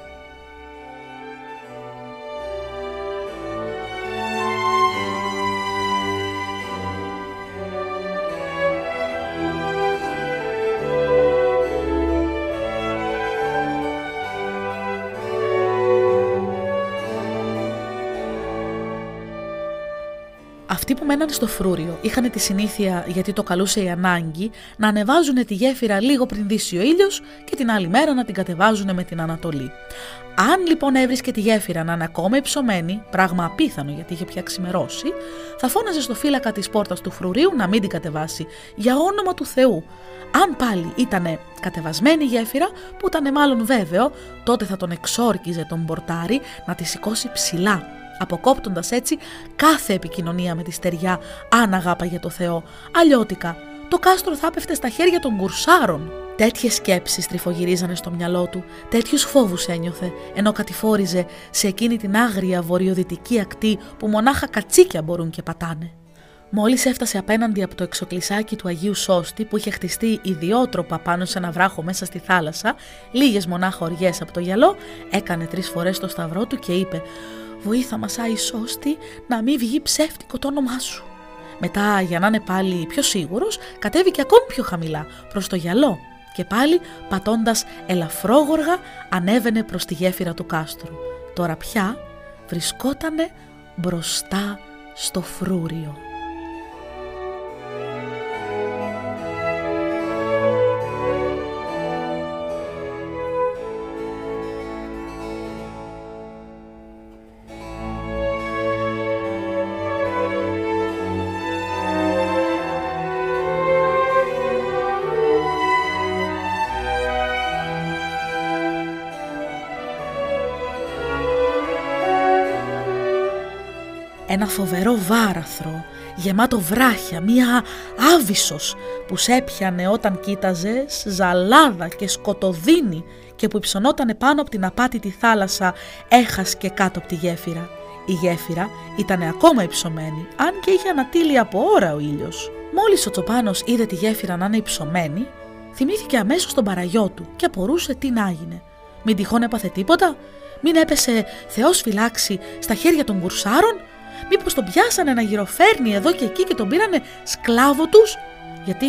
Speaker 1: Αυτοί που μένανε στο φρούριο είχαν τη συνήθεια, γιατί το καλούσε η ανάγκη, να ανεβάζουν τη γέφυρα λίγο πριν δύσει ο ήλιος και την άλλη μέρα να την κατεβάζουν με την Ανατολή. Αν λοιπόν έβρισκε τη γέφυρα να είναι ακόμα υψωμένη, πράγμα απίθανο γιατί είχε πια ξημερώσει, θα φώναζε στο φύλακα της πόρτας του φρουρίου να μην την κατεβάσει, για όνομα του Θεού. Αν πάλι ήταν κατεβασμένη η γέφυρα, που ήταν μάλλον βέβαιο, τότε θα τον εξόρκιζε τον πορτάρι να τη σηκώσει ψηλά αποκόπτοντας έτσι κάθε επικοινωνία με τη στεριά αν αγάπαγε το Θεό. Αλλιώτικα, το κάστρο θα έπεφτε στα χέρια των κουρσάρων. Τέτοιες σκέψεις τρυφογυρίζανε στο μυαλό του, τέτοιους φόβους ένιωθε, ενώ κατηφόριζε σε εκείνη την άγρια βορειοδυτική ακτή που μονάχα κατσίκια μπορούν και πατάνε. Μόλις έφτασε απέναντι από το εξοκλισάκι του Αγίου Σώστη που είχε χτιστεί ιδιότροπα πάνω σε ένα βράχο μέσα στη θάλασσα, λίγες μονάχα οριές από το γυαλό, έκανε τρεις φορές το σταυρό του και είπε: βοήθα μας Άι Σώστη να μην βγει ψεύτικο το όνομά σου. Μετά για να είναι πάλι πιο σίγουρος κατέβηκε ακόμη πιο χαμηλά προς το γυαλό και πάλι πατώντας ελαφρόγοργα ανέβαινε προς τη γέφυρα του κάστρου. Τώρα πια βρισκότανε μπροστά στο φρούριο. Ένα φοβερό βάραθρο, γεμάτο βράχια, μία άβυσος που σε έπιανε όταν κοίταζες, ζαλάδα και σκοτωδίνη και που υψωνόταν πάνω από την απάτητη θάλασσα έχας και κάτω από τη γέφυρα. Η γέφυρα ήταν ακόμα υψωμένη, αν και είχε ανατείλει από ώρα ο ήλιος. Μόλις ο Τσοπάνος είδε τη γέφυρα να είναι υψωμένη, θυμήθηκε αμέσως τον παραγιό του και απορούσε τι να έγινε. Μην τυχόν έπαθε τίποτα, μην έπεσε Θεός φυλάξει στα χέρια των κουρσάρων, μήπως τον πιάσανε να γυροφέρνει εδώ και εκεί και τον πήρανε σκλάβο τους, γιατί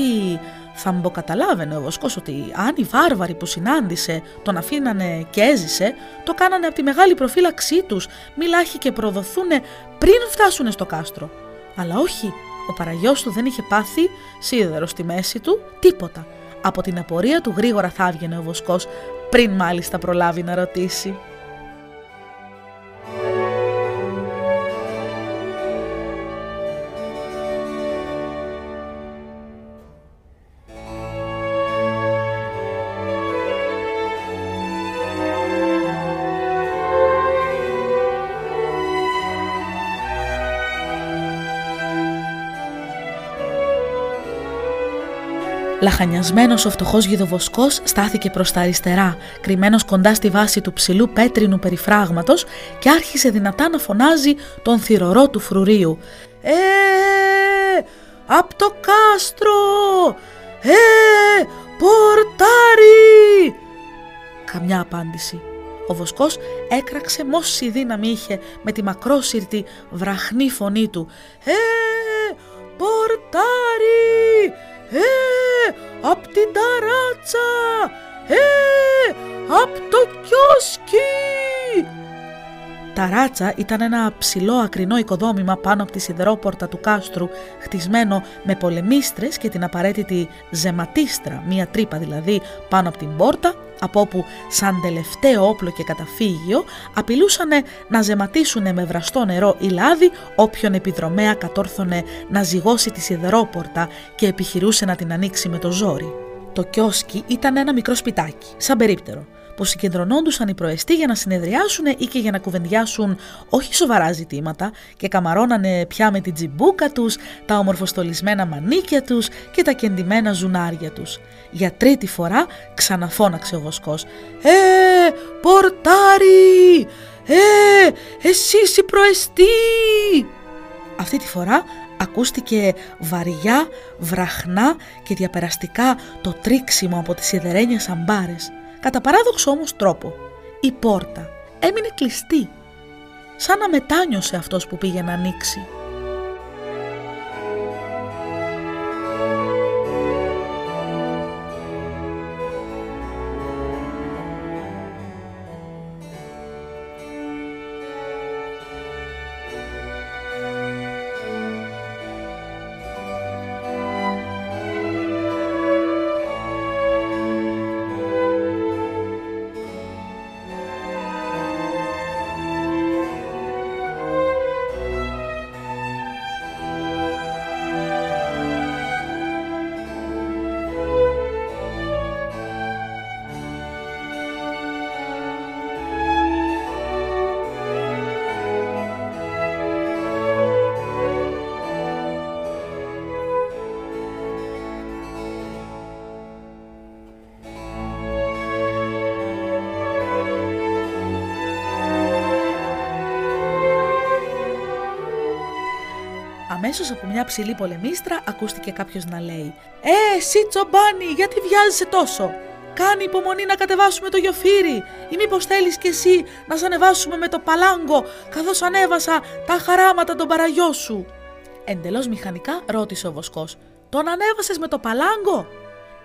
Speaker 1: θα μποκαταλάβαινε ο Βοσκός ότι αν οι βάρβαροι που συνάντησε τον αφήνανε και έζησε, το κάνανε από τη μεγάλη προφύλαξή τους, μιλάχει και προδοθούνε πριν φτάσουνε στο κάστρο. Αλλά όχι, ο παραγιός του δεν είχε πάθει σίδερο στη μέση του, τίποτα. Από την απορία του γρήγορα θα έβγαινε ο Βοσκός, πριν μάλιστα προλάβει να ρωτήσει. Λαχανιασμένος ο φτωχός γιδοβοσκό στάθηκε προς τα αριστερά, κρυμμένος κοντά στη βάση του ψηλού πέτρινου περιφράγματος και άρχισε δυνατά να φωνάζει τον θυρωρό του φρουρίου. Ε, απ' το κάστρο! Ε, πορτάρι! Καμιά απάντηση. Ο Βοσκός έκραξε μόση δύναμη είχε με τη μακρόσυρτη βραχνή φωνή του. «Ε, πορτάρι! Ε, απ' την ταράτσα! Ε, απ' το κιόσκι! Ταράτσα ήταν ένα ψηλό ακρινό οικοδόμημα πάνω από τη σιδερόπορτα του κάστρου, χτισμένο με πολεμίστρες και την απαραίτητη ζεματίστρα, μία τρύπα δηλαδή πάνω από την πόρτα, από όπου σαν τελευταίο όπλο και καταφύγιο απειλούσαν να ζεματίσουν με βραστό νερό ή λάδι όποιον επιδρομέα κατόρθωνε να ζυγώσει τη σιδερόπορτα και επιχειρούσε να την ανοίξει με το ζόρι. Το κιόσκι ήταν ένα μικρό σπιτάκι, σαν περίπτερο, που συγκεντρωνόντουσαν οι προεστοί για να συνεδριάσουν ή και για να κουβεντιάσουν όχι σοβαρά ζητήματα και καμαρώνανε πια με την τζιμπούκα τους, τα ομορφοστολισμένα μανίκια τους και τα κεντυμένα ζουνάρια τους. Για τρίτη φορά ξαναφώναξε ο Βοσκός «Ε, πορτάρι! Ε, εσείς οι προεστοί!» Αυτή τη φορά ακούστηκε βαριά, βραχνά και διαπεραστικά το τρίξιμο από τις σιδερένιες αμπάρες. Κατά παράδοξο όμως τρόπο, η πόρτα έμεινε κλειστή, σαν να μετάνιωσε αυτός που πήγε να ανοίξει. Αμέσω από μια ψηλή πολεμίστρα ακούστηκε κάποιος να λέει: Ε, εσύ τσομπάνι, γιατί βιάζεσαι τόσο; Κάνει υπομονή να κατεβάσουμε το γιοφύρι, ή μήπως θέλεις κι εσύ να σ' ανεβάσουμε με το παλάγκο, καθώς ανέβασα τα χαράματα των παραγιό σου. Εντελώς μηχανικά ρώτησε ο Βοσκός: Τον ανέβασες με το παλάγκο;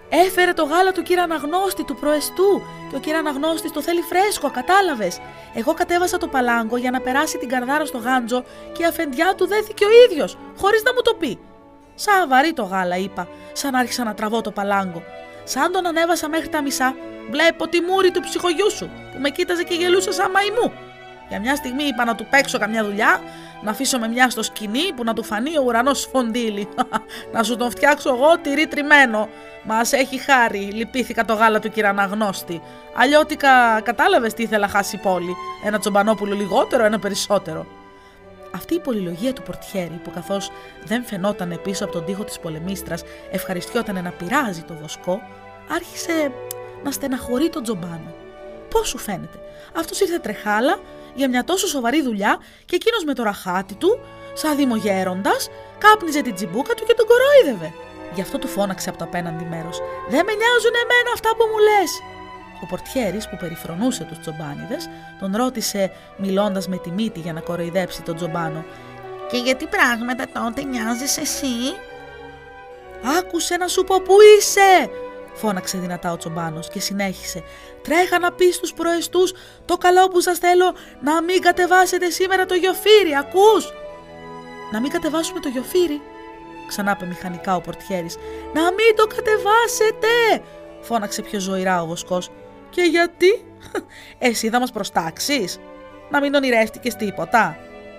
Speaker 1: Έφερε το γάλα του κύρα Αναγνώστη του προεστού και ο κύρα Αναγνώστη το θέλει φρέσκο, κατάλαβες. Εγώ κατέβασα το παλάγκο για να περάσει την καρδάρα στο γάντζο και η αφεντιά του δέθηκε ο ίδιος, χωρίς να μου το πει. Σαν βαρύ το γάλα, είπα, σαν άρχισα να τραβώ το παλάγκο. Σαν τον ανέβασα μέχρι τα μισά, βλέπω τη μούρη του ψυχογιού σου που με κοίταζε και γελούσε σαν μαϊμού. Για μια στιγμή είπα να του παίξω καμιά δουλειά, να αφήσω με μια στο σκηνή που να του φανεί ο ουρανός φοντίλι. να σου τον φτιάξω εγώ τυρί τριμμένο. Μας έχει χάρη, λυπήθηκα το γάλα του κυραναγνώστη. Αλλιώτικα κατάλαβες τι ήθελα χάσει η πόλη. Ένα τσομπανόπουλο λιγότερο, ένα περισσότερο. Αυτή η πολυλογία του πορτιέρη που καθώς δεν φαινόταν πίσω από τον τοίχο της πολεμίστρας ευχαριστιόταν να πειράζει το βοσκό, άρχισε να στεναχωρεί τον τζομπάνο. Πώς σου φαίνεται, αυτός ήρθε τρεχάλα για μια τόσο σοβαρή δουλειά και εκείνος με το ραχάτι του, σαν δημογέροντας, κάπνιζε την τσιμπούκα του και τον κορόιδευε. Γι' αυτό του φώναξε από το απέναντι μέρος. Δεν με νοιάζουν εμένα αυτά που μου λες. Ο πορτιέρης που περιφρονούσε τους τσομπάνιδε τον ρώτησε μιλώντας με τη μύτη για να κοροϊδέψει τον τσομπάνο.
Speaker 2: Και γιατί πράγματα τότε νοιάζεις εσύ;
Speaker 1: Άκουσε να σου πω που είσαι, φώναξε δυνατά ο τσομπάνος και συνέχισε. Τρέχα να πεις στου προεστούς το καλό που σας θέλω να μην κατεβάσετε σήμερα το γιοφύρι, ακούς! Να μην κατεβάσουμε το γιοφύρι, ξανά μηχανικά ο πορτιέρης. Να μην το κατεβάσετε, φώναξε πιο ζωηρά ο βοσκός. Και γιατί, εσύ θα μας προστάξεις, να μην ονειρεύτηκες τίποτα.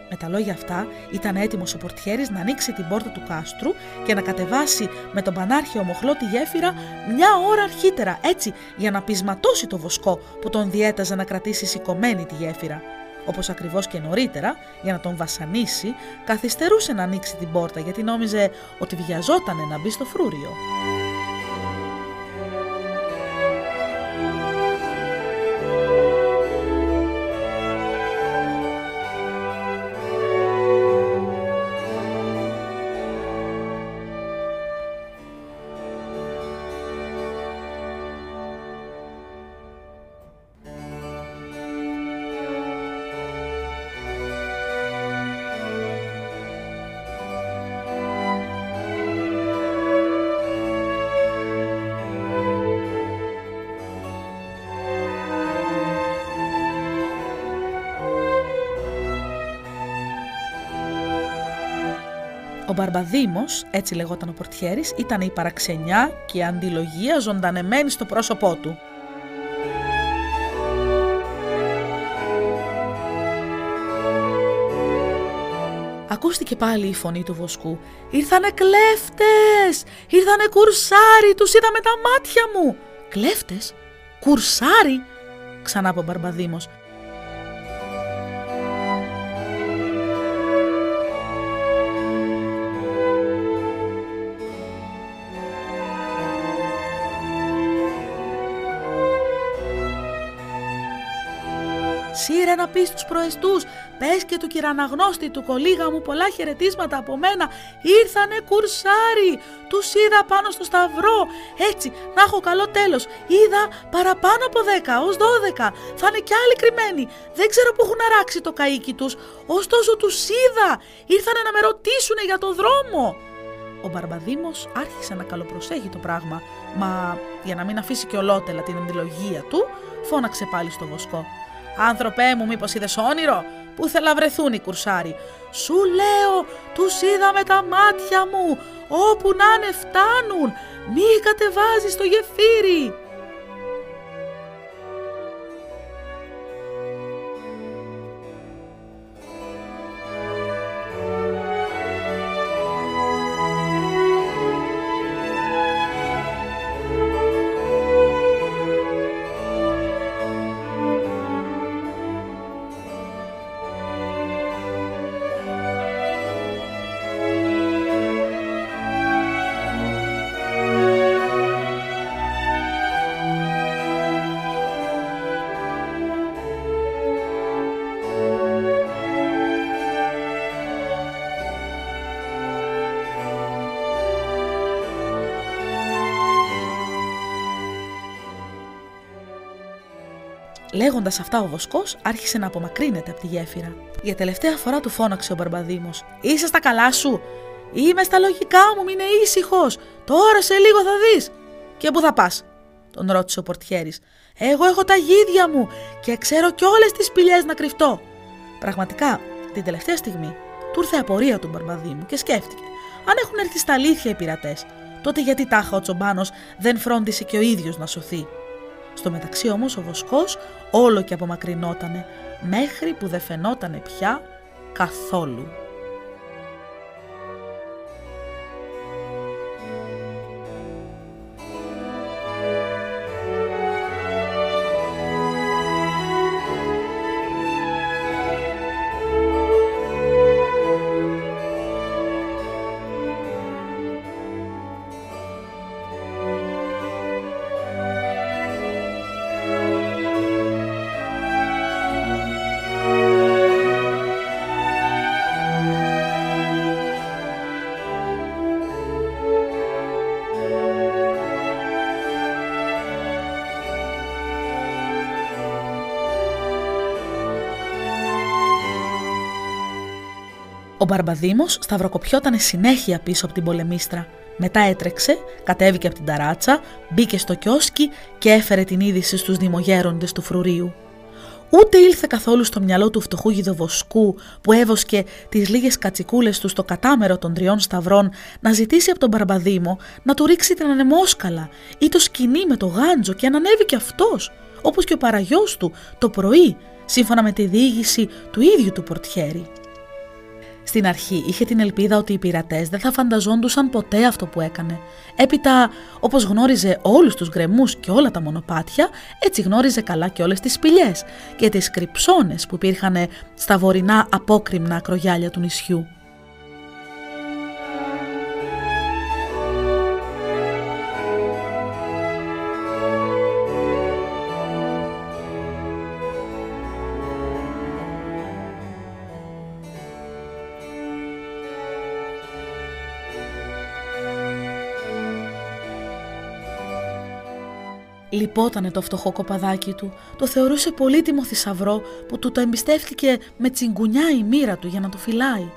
Speaker 1: Με τα λόγια αυτά ήταν έτοιμος ο πορτιέρης να ανοίξει την πόρτα του κάστρου και να κατεβάσει με τον πανάρχιο μοχλό τη γέφυρα μια ώρα αρχίτερα, έτσι για να πεισματώσει το βοσκό που τον διέταζε να κρατήσει σηκωμένη τη γέφυρα. Όπως ακριβώς και νωρίτερα, για να τον βασανίσει, καθυστερούσε να ανοίξει την πόρτα γιατί νόμιζε ότι βιαζότανε να μπει στο φρούριο. Μπαρμπαδήμος, έτσι λεγόταν ο πορτιέρης, ήταν η παραξενιά και η αντιλογία ζωντανεμένη στο πρόσωπό του. Ακούστηκε πάλι η φωνή του βοσκού. «Ήρθανε κλέφτες! Ήρθανε κουρσάρι! Τους είδα με τα μάτια μου!» «Κλέφτες! Κουρσάρι!» ξανά από ο Μπαρμπαδήμος. Σύρε να πεις στους προεστούς, πες και του κυραναγνώστη του κολίγα μου πολλά χαιρετίσματα από μένα, ήρθανε κουρσάρι, τους είδα πάνω στο σταυρό, έτσι να έχω καλό τέλος, είδα παραπάνω από 10 ως 12, θα είναι κι άλλοι κρυμμένοι, δεν ξέρω που έχουν αράξει το καΐκι τους, ωστόσο τους είδα, ήρθανε να με ρωτήσουν για το δρόμο. Ο Μπαρμπαδήμος άρχισε να καλοπροσέχει το πράγμα, μα για να μην αφήσει και ολότελα την αντιλογία του, φώναξε πάλι στο βοσκό. Άνθρωπέ μου, μήπως είδες όνειρο, πού θέλα βρεθούν οι κουρσάροι; Σου λέω, τους είδα με τα μάτια μου, όπου να είναι φτάνουν, μη κατεβάζεις το γεφύρι. Λέγοντας αυτά, ο βοσκός άρχισε να απομακρύνεται από τη γέφυρα. Για τελευταία φορά του φώναξε ο Μπαρμπαδήμος: Είσαι στα καλά σου! Είμαι στα λογικά μου, μην είναι ήσυχος! Τώρα σε λίγο θα δεις! Και πού θα πας, τον ρώτησε ο Πορτιέρης. Εγώ έχω τα γίδια μου και ξέρω κι όλες τις σπηλιές να κρυφτώ. Πραγματικά, την τελευταία στιγμή του ήρθε απορία του Μπαρμπαδήμου και σκέφτηκε: Αν έχουν έρθει στα αλήθεια οι πειρατές, τότε γιατί τάχα ο Τσομπάνος δεν φρόντισε και ο ίδιος να σωθεί; Στο μεταξύ όμως ο βοσκός όλο και απομακρυνότανε μέχρι που δεν φαινότανε πια καθόλου. Μπαρμπαδήμος σταυροκοπιότανε συνέχεια πίσω από την πολεμίστρα. Μετά έτρεξε, κατέβηκε από την ταράτσα, μπήκε στο κιόσκι και έφερε την είδηση στους δημογέροντες του φρουρίου. Ούτε ήλθε καθόλου στο μυαλό του φτωχού γιδοβοσκού που έβοσκε τις λίγες κατσικούλες του στο κατάμερο των τριών σταυρών να ζητήσει από τον Μπαρμπαδήμο να του ρίξει την ανεμόσκαλα ή το σκηνή με το γάντζο και να ανέβει και αυτός, όπως και ο παραγιός του, το πρωί, σύμφωνα με τη διήγηση του ίδιου του πορτιέρη. Στην αρχή είχε την ελπίδα ότι οι πειρατές δεν θα φανταζόντουσαν ποτέ αυτό που έκανε. Έπειτα, όπως γνώριζε όλους τους γκρεμούς και όλα τα μονοπάτια, έτσι γνώριζε καλά και όλες τις σπηλιές και τις κρυψώνες που υπήρχαν στα βορεινά απόκριμνα ακρογιάλια του νησιού. Λυπότανε το φτωχό κοπαδάκι του, το θεωρούσε πολύτιμο θησαυρό που του το εμπιστεύτηκε με τσιγκουνιά η μοίρα του για να το φυλάει.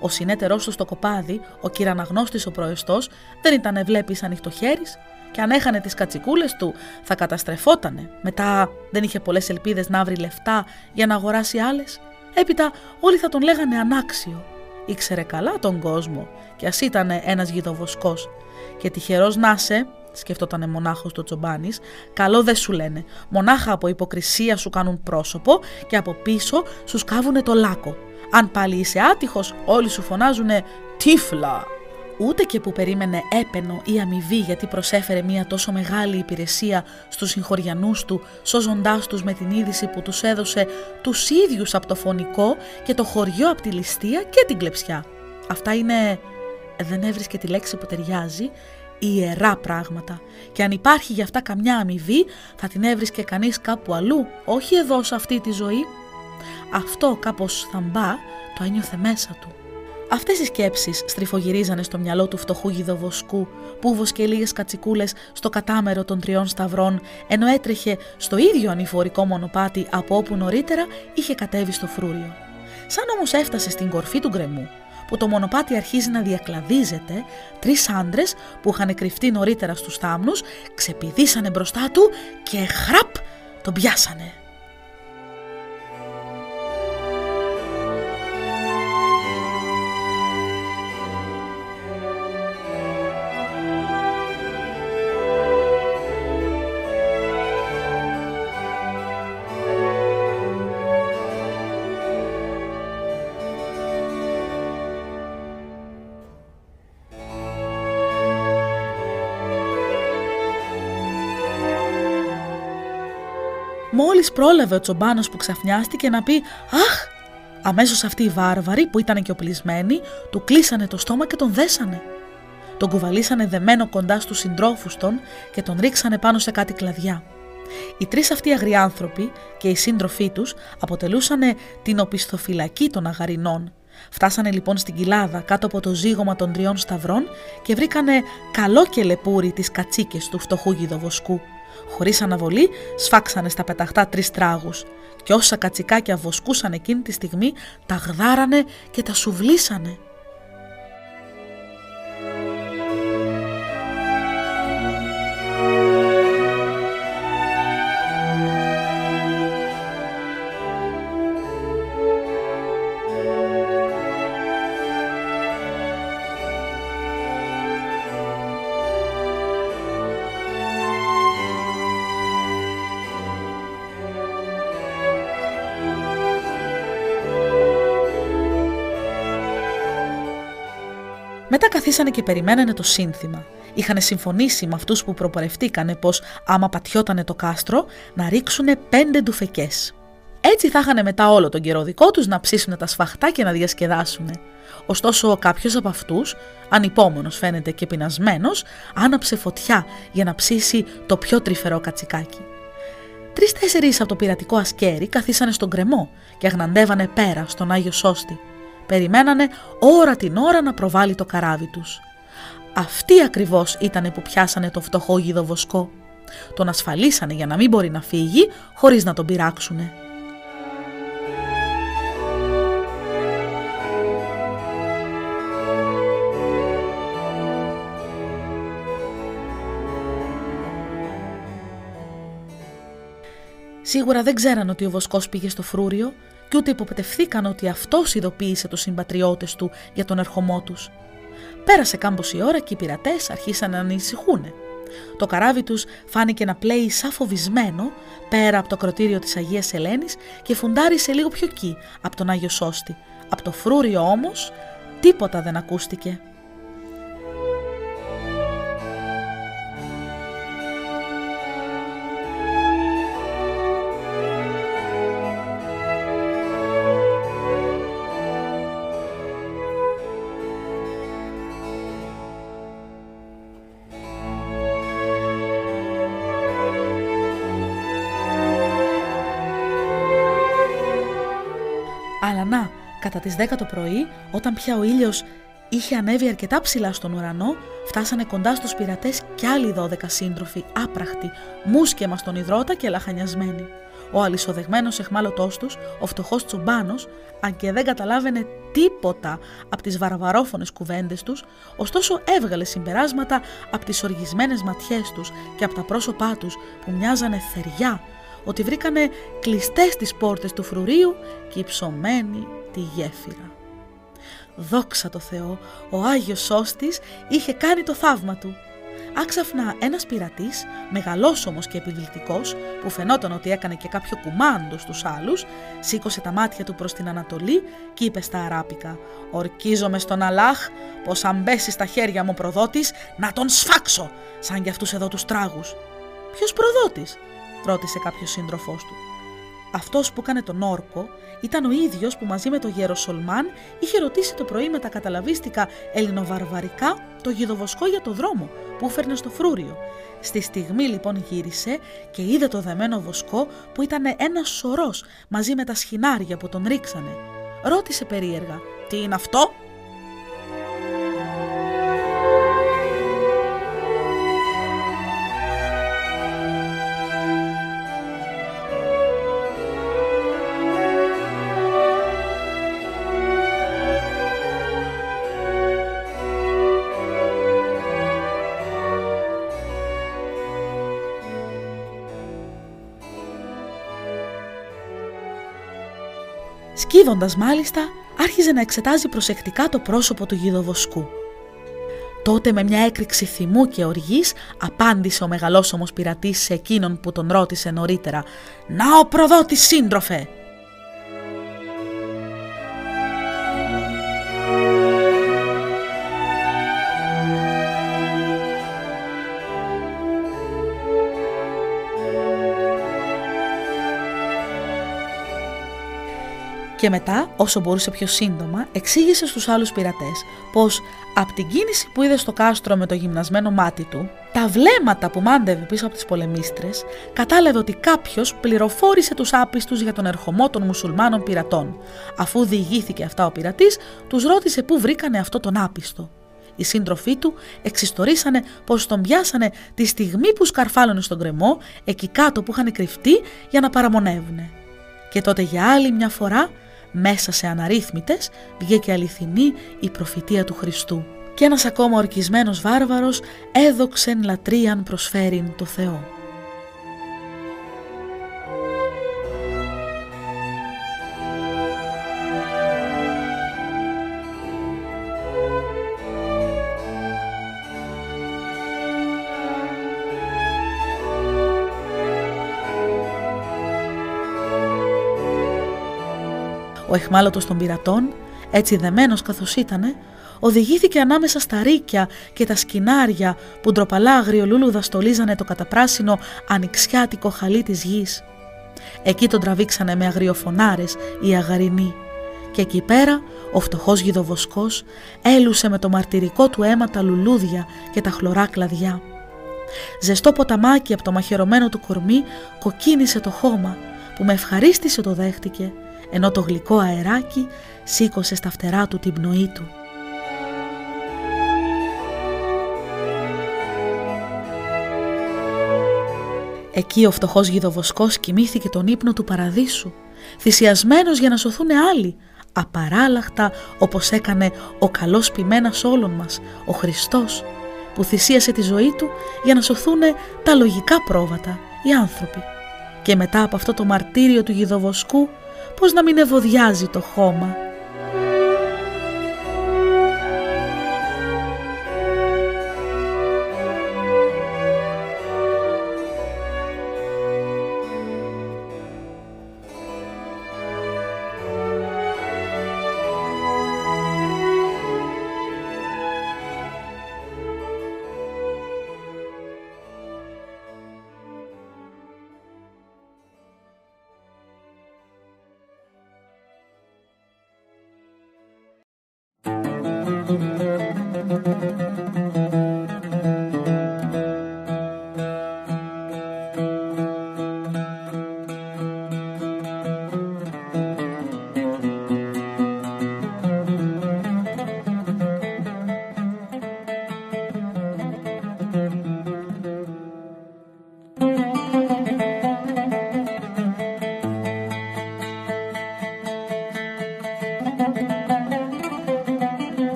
Speaker 1: Ο συνέτερός του στο κοπάδι, ο κυραναγνώστης ο προεστός, δεν ήταν βλέπεις ανοιχτό χέρις και αν έχανε τις κατσικούλες του θα καταστρεφότανε. Μετά δεν είχε πολλές ελπίδες να βρει λεφτά για να αγοράσει άλλες. Έπειτα όλοι θα τον λέγανε ανάξιο. Ήξερε καλά τον κόσμο και ας ήταν ένας γιδοβοσκό. Και τυχερός να είσαι, σκεφτότανε μονάχος το τσομπάνη, καλό δεν σου λένε. Μονάχα από υποκρισία σου κάνουν πρόσωπο και από πίσω σου σκάβουνε το λάκκο. Αν πάλι είσαι άτυχος, όλοι σου φωνάζουνε τύφλα. Ούτε και που περίμενε έπαινο ή αμοιβή γιατί προσέφερε μια τόσο μεγάλη υπηρεσία στους συγχωριανούς του, σώζοντάς τους με την είδηση που τους έδωσε τους ίδιους από το φωνικό και το χωριό από τη ληστεία και την κλεψιά. Αυτά είναι... δεν έβρισκε τη λέξη που ταιριάζει ιερά πράγματα και αν υπάρχει για αυτά καμιά αμοιβή θα την έβρισκε κανείς κάπου αλλού, όχι εδώ σε αυτή τη ζωή. Αυτό κάπως θαμπά το ένιωθε μέσα του. Αυτές οι σκέψεις στριφογυρίζανε στο μυαλό του φτωχού γιδοβοσκού που βοσκε λίγες κατσικούλες στο κατάμερο των τριών σταυρών ενώ έτρεχε στο ίδιο ανηφορικό μονοπάτι από όπου νωρίτερα είχε κατέβει στο φρούριο. Σαν όμως έφτασε στην κορφή του γκρεμού που το μονοπάτι αρχίζει να διακλαδίζεται, τρεις άντρες που είχαν κρυφτεί νωρίτερα στους θάμνους ξεπηδήσανε μπροστά του και χραπ τον πιάσανε. Πρόλαβε ο τσομπάνος που ξαφνιάστηκε να πει «Αχ!» Αμέσως αυτοί οι βάρβαροι που ήταν και οπλισμένοι του κλείσανε το στόμα και τον δέσανε. Τον κουβαλήσανε δεμένο κοντά στους συντρόφους των και τον ρίξανε πάνω σε κάτι κλαδιά. Οι τρεις αυτοί αγριάνθρωποι και οι σύντροφοί τους αποτελούσαν την οπισθοφυλακή των αγαρινών. Φτάσανε λοιπόν στην κοιλάδα κάτω από το ζύγωμα των τριών σταυρών και βρήκανε καλό και λεπούρι τις κατσίκες του φτωχού γιδοβοσκού. Χωρίς αναβολή σφάξανε στα πεταχτά τρεις τράγους και όσα κατσικάκια βοσκούσαν εκείνη τη στιγμή τα γδάρανε και τα σουβλίσανε. Καθίσανε και περιμένανε το σύνθημα. Είχαν συμφωνήσει με αυτούς που προπορευτήκανε πως άμα πατιότανε το κάστρο να ρίξουνε πέντε ντουφεκές. Έτσι θα είχαν μετά όλο τον καιρό δικό τους να ψήσουν τα σφαχτά και να διασκεδάσουν. Ωστόσο κάποιος από αυτούς, ανυπόμονος φαίνεται και πεινασμένος, άναψε φωτιά για να ψήσει το πιο τρυφερό κατσικάκι. Τρει-τέσσερι από το πειρατικό ασκέρι καθίσανε στον κρεμό και αγναντεύανε πέρα στον Άγιο Σώστη περιμένανε ώρα την ώρα να προβάλλει το καράβι τους. Αυτοί ακριβώς ήτανε που πιάσανε το φτωχό γιδοβοσκό. Τον ασφαλίσανε για να μην μπορεί να φύγει χωρίς να τον πειράξουνε. Σίγουρα δεν ξέραν ότι ο βοσκός πήγε στο φρούριο, και ούτε υποπτευθήκαν ότι αυτός ειδοποίησε τους συμπατριώτες του για τον ερχομό τους. Πέρασε κάμποση ώρα και οι πειρατές αρχίσαν να ανησυχούν. Το καράβι τους φάνηκε να πλέει σαν φοβισμένο πέρα από το κροτήριο της Αγίας Ελένης και φουντάρισε λίγο πιο εκεί από τον Άγιο Σώστη. Από το φρούριο όμως τίποτα δεν ακούστηκε. Κατά τις 10 το πρωί, όταν πια ο ήλιος είχε ανέβει αρκετά ψηλά στον ουρανό, φτάσανε κοντά στους πειρατές κι άλλοι 12 σύντροφοι, άπραχτοι, μουσκεμα στον υδρότα και λαχανιασμένοι. Ο αλυσοδεγμένος εχμάλωτός τους, ο φτωχός τσουμπάνος, αν και δεν καταλάβαινε τίποτα από τις βαρβαρόφωνες κουβέντες τους, ωστόσο έβγαλε συμπεράσματα από τις οργισμένες ματιές τους και από τα πρόσωπά τους που μοιάζανε θεριά ότι βρήκανε κλειστές τις πόρτες του φρουρίου και υψωμένη τη γέφυρα. Δόξα το Θεό, ο Άγιος Σώστης είχε κάνει το θαύμα του. Άξαφνα ένας πειρατής, μεγαλός όμως και επιβλητικός, που φαινόταν ότι έκανε και κάποιο κουμάντο στους άλλους, σήκωσε τα μάτια του προς την Ανατολή και είπε στα αράπικα «Ορκίζομαι στον Αλάχ πως αν πέσει στα χέρια μου προδότης, να τον σφάξω, σαν για αυτούς εδώ τους τράγους». «Ποιος προδότης» ρώτησε κάποιος σύντροφός του. Αυτός που έκανε τον όρκο ήταν ο ίδιος που μαζί με τον γέρο Σολμάν είχε ρωτήσει το πρωί με τα καταλαβίστικα ελληνοβαρβαρικά το γιδοβοσκό για το δρόμο που φέρνε στο φρούριο. Στη στιγμή λοιπόν γύρισε και είδε το δεμένο βοσκό που ήταν ένας σωρός μαζί με τα σχοινάρια που τον ρίξανε. Ρώτησε περίεργα: Τι είναι αυτό, Σκύβοντας μάλιστα, άρχιζε να εξετάζει προσεκτικά το πρόσωπο του γιδοβοσκού. Τότε με μια έκρηξη θυμού και οργής απάντησε ο μεγαλόσωμος πειρατής σε εκείνον που τον ρώτησε νωρίτερα «Να ο προδότης σύντροφε!» Και μετά, όσο μπορούσε πιο σύντομα, εξήγησε στους άλλους πειρατές πως από την κίνηση που είδε στο κάστρο με το γυμνασμένο μάτι του, τα βλέμματα που μάντευε πίσω από τις πολεμίστρες, κατάλαβε ότι κάποιος πληροφόρησε τους άπιστους για τον ερχομό των μουσουλμάνων πειρατών. Αφού διηγήθηκε αυτά ο πειρατής, τους ρώτησε πού βρήκανε αυτό τον άπιστο. Οι σύντροφοί του εξιστορήσανε πως τον πιάσανε τη στιγμή που σκαρφάλωνε στον κρεμό, εκεί κάτω που είχαν κρυφτεί για να παραμονεύουνε. Και τότε για άλλη μια φορά μέσα σε αναρρύθμιτες βγήκε αληθινή η προφητεία του Χριστού και ένας ακόμα ορκισμένος βάρβαρος έδοξεν λατρείαν προσφέρειν το Θεό. Ο εχμάλωτος των πειρατών, έτσι δεμένος καθώς ήτανε, οδηγήθηκε ανάμεσα στα ρίκια και τα σκηνάρια που ντροπαλά αγριολούλουδα στολίζανε το καταπράσινο ανοιξιάτικο χαλί της γης. Εκεί τον τραβήξανε με αγριοφωνάρες οι αγαρινοί και εκεί πέρα ο φτωχός γιδοβοσκός έλουσε με το μαρτυρικό του αίμα τα λουλούδια και τα χλωρά κλαδιά. Ζεστό ποταμάκι από το μαχαιρωμένο του κορμί κοκκίνησε το χώμα που με ευχαρίστησε το δέχτηκε ενώ το γλυκό αεράκι σήκωσε στα φτερά του την πνοή του. Εκεί ο φτωχός γιδοβοσκός κοιμήθηκε τον ύπνο του παραδείσου, θυσιασμένος για να σωθούν άλλοι, απαράλλαχτα όπως έκανε ο καλός ποιμένας όλων μας, ο Χριστός, που θυσίασε τη ζωή του για να σωθούν τα λογικά πρόβατα, οι άνθρωποι. Και μετά από αυτό το μαρτύριο του γιδοβοσκού, πώς να μην ευωδιάζει το χώμα.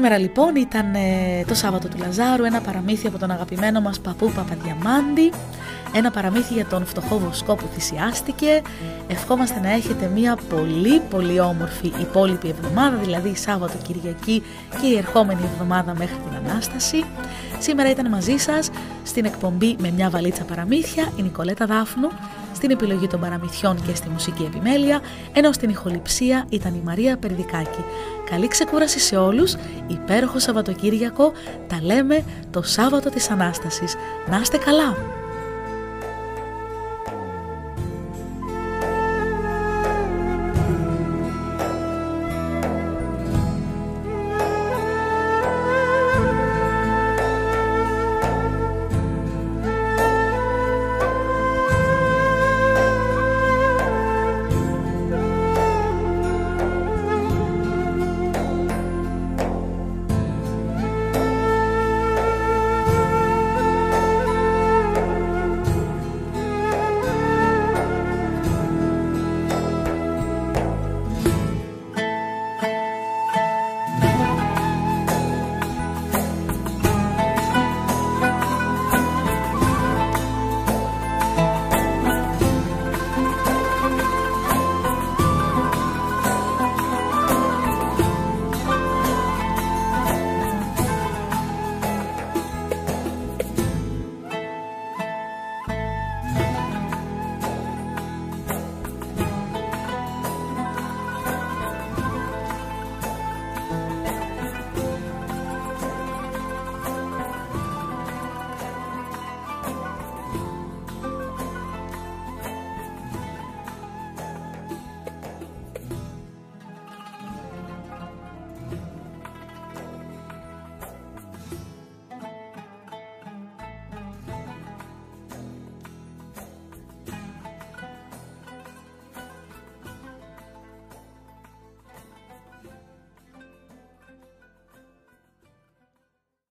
Speaker 1: Σήμερα λοιπόν ήταν ε, το Σάββατο του Λαζάρου, ένα παραμύθι από τον αγαπημένο μας παππού Παπαδιαμάντη, ένα παραμύθι για τον φτωχό βοσκό που θυσιάστηκε. Ευχόμαστε να έχετε μια πολύ πολύ όμορφη υπόλοιπη εβδομάδα, δηλαδή Σάββατο, Κυριακή και η ερχόμενη εβδομάδα μέχρι την Ανάσταση. Σήμερα ήταν μαζί σας στην εκπομπή με μια βαλίτσα παραμύθια η Νικολέτα Δάφνου, στην επιλογή των παραμυθιών και στη μουσική επιμέλεια, ενώ στην ηχοληψία ήταν η Μαρία Περδικάκη. Καλή ξεκούραση σε όλους, υπέροχο Σαββατοκύριακο, τα λέμε το Σάββατο της Ανάστασης. Να είστε καλά!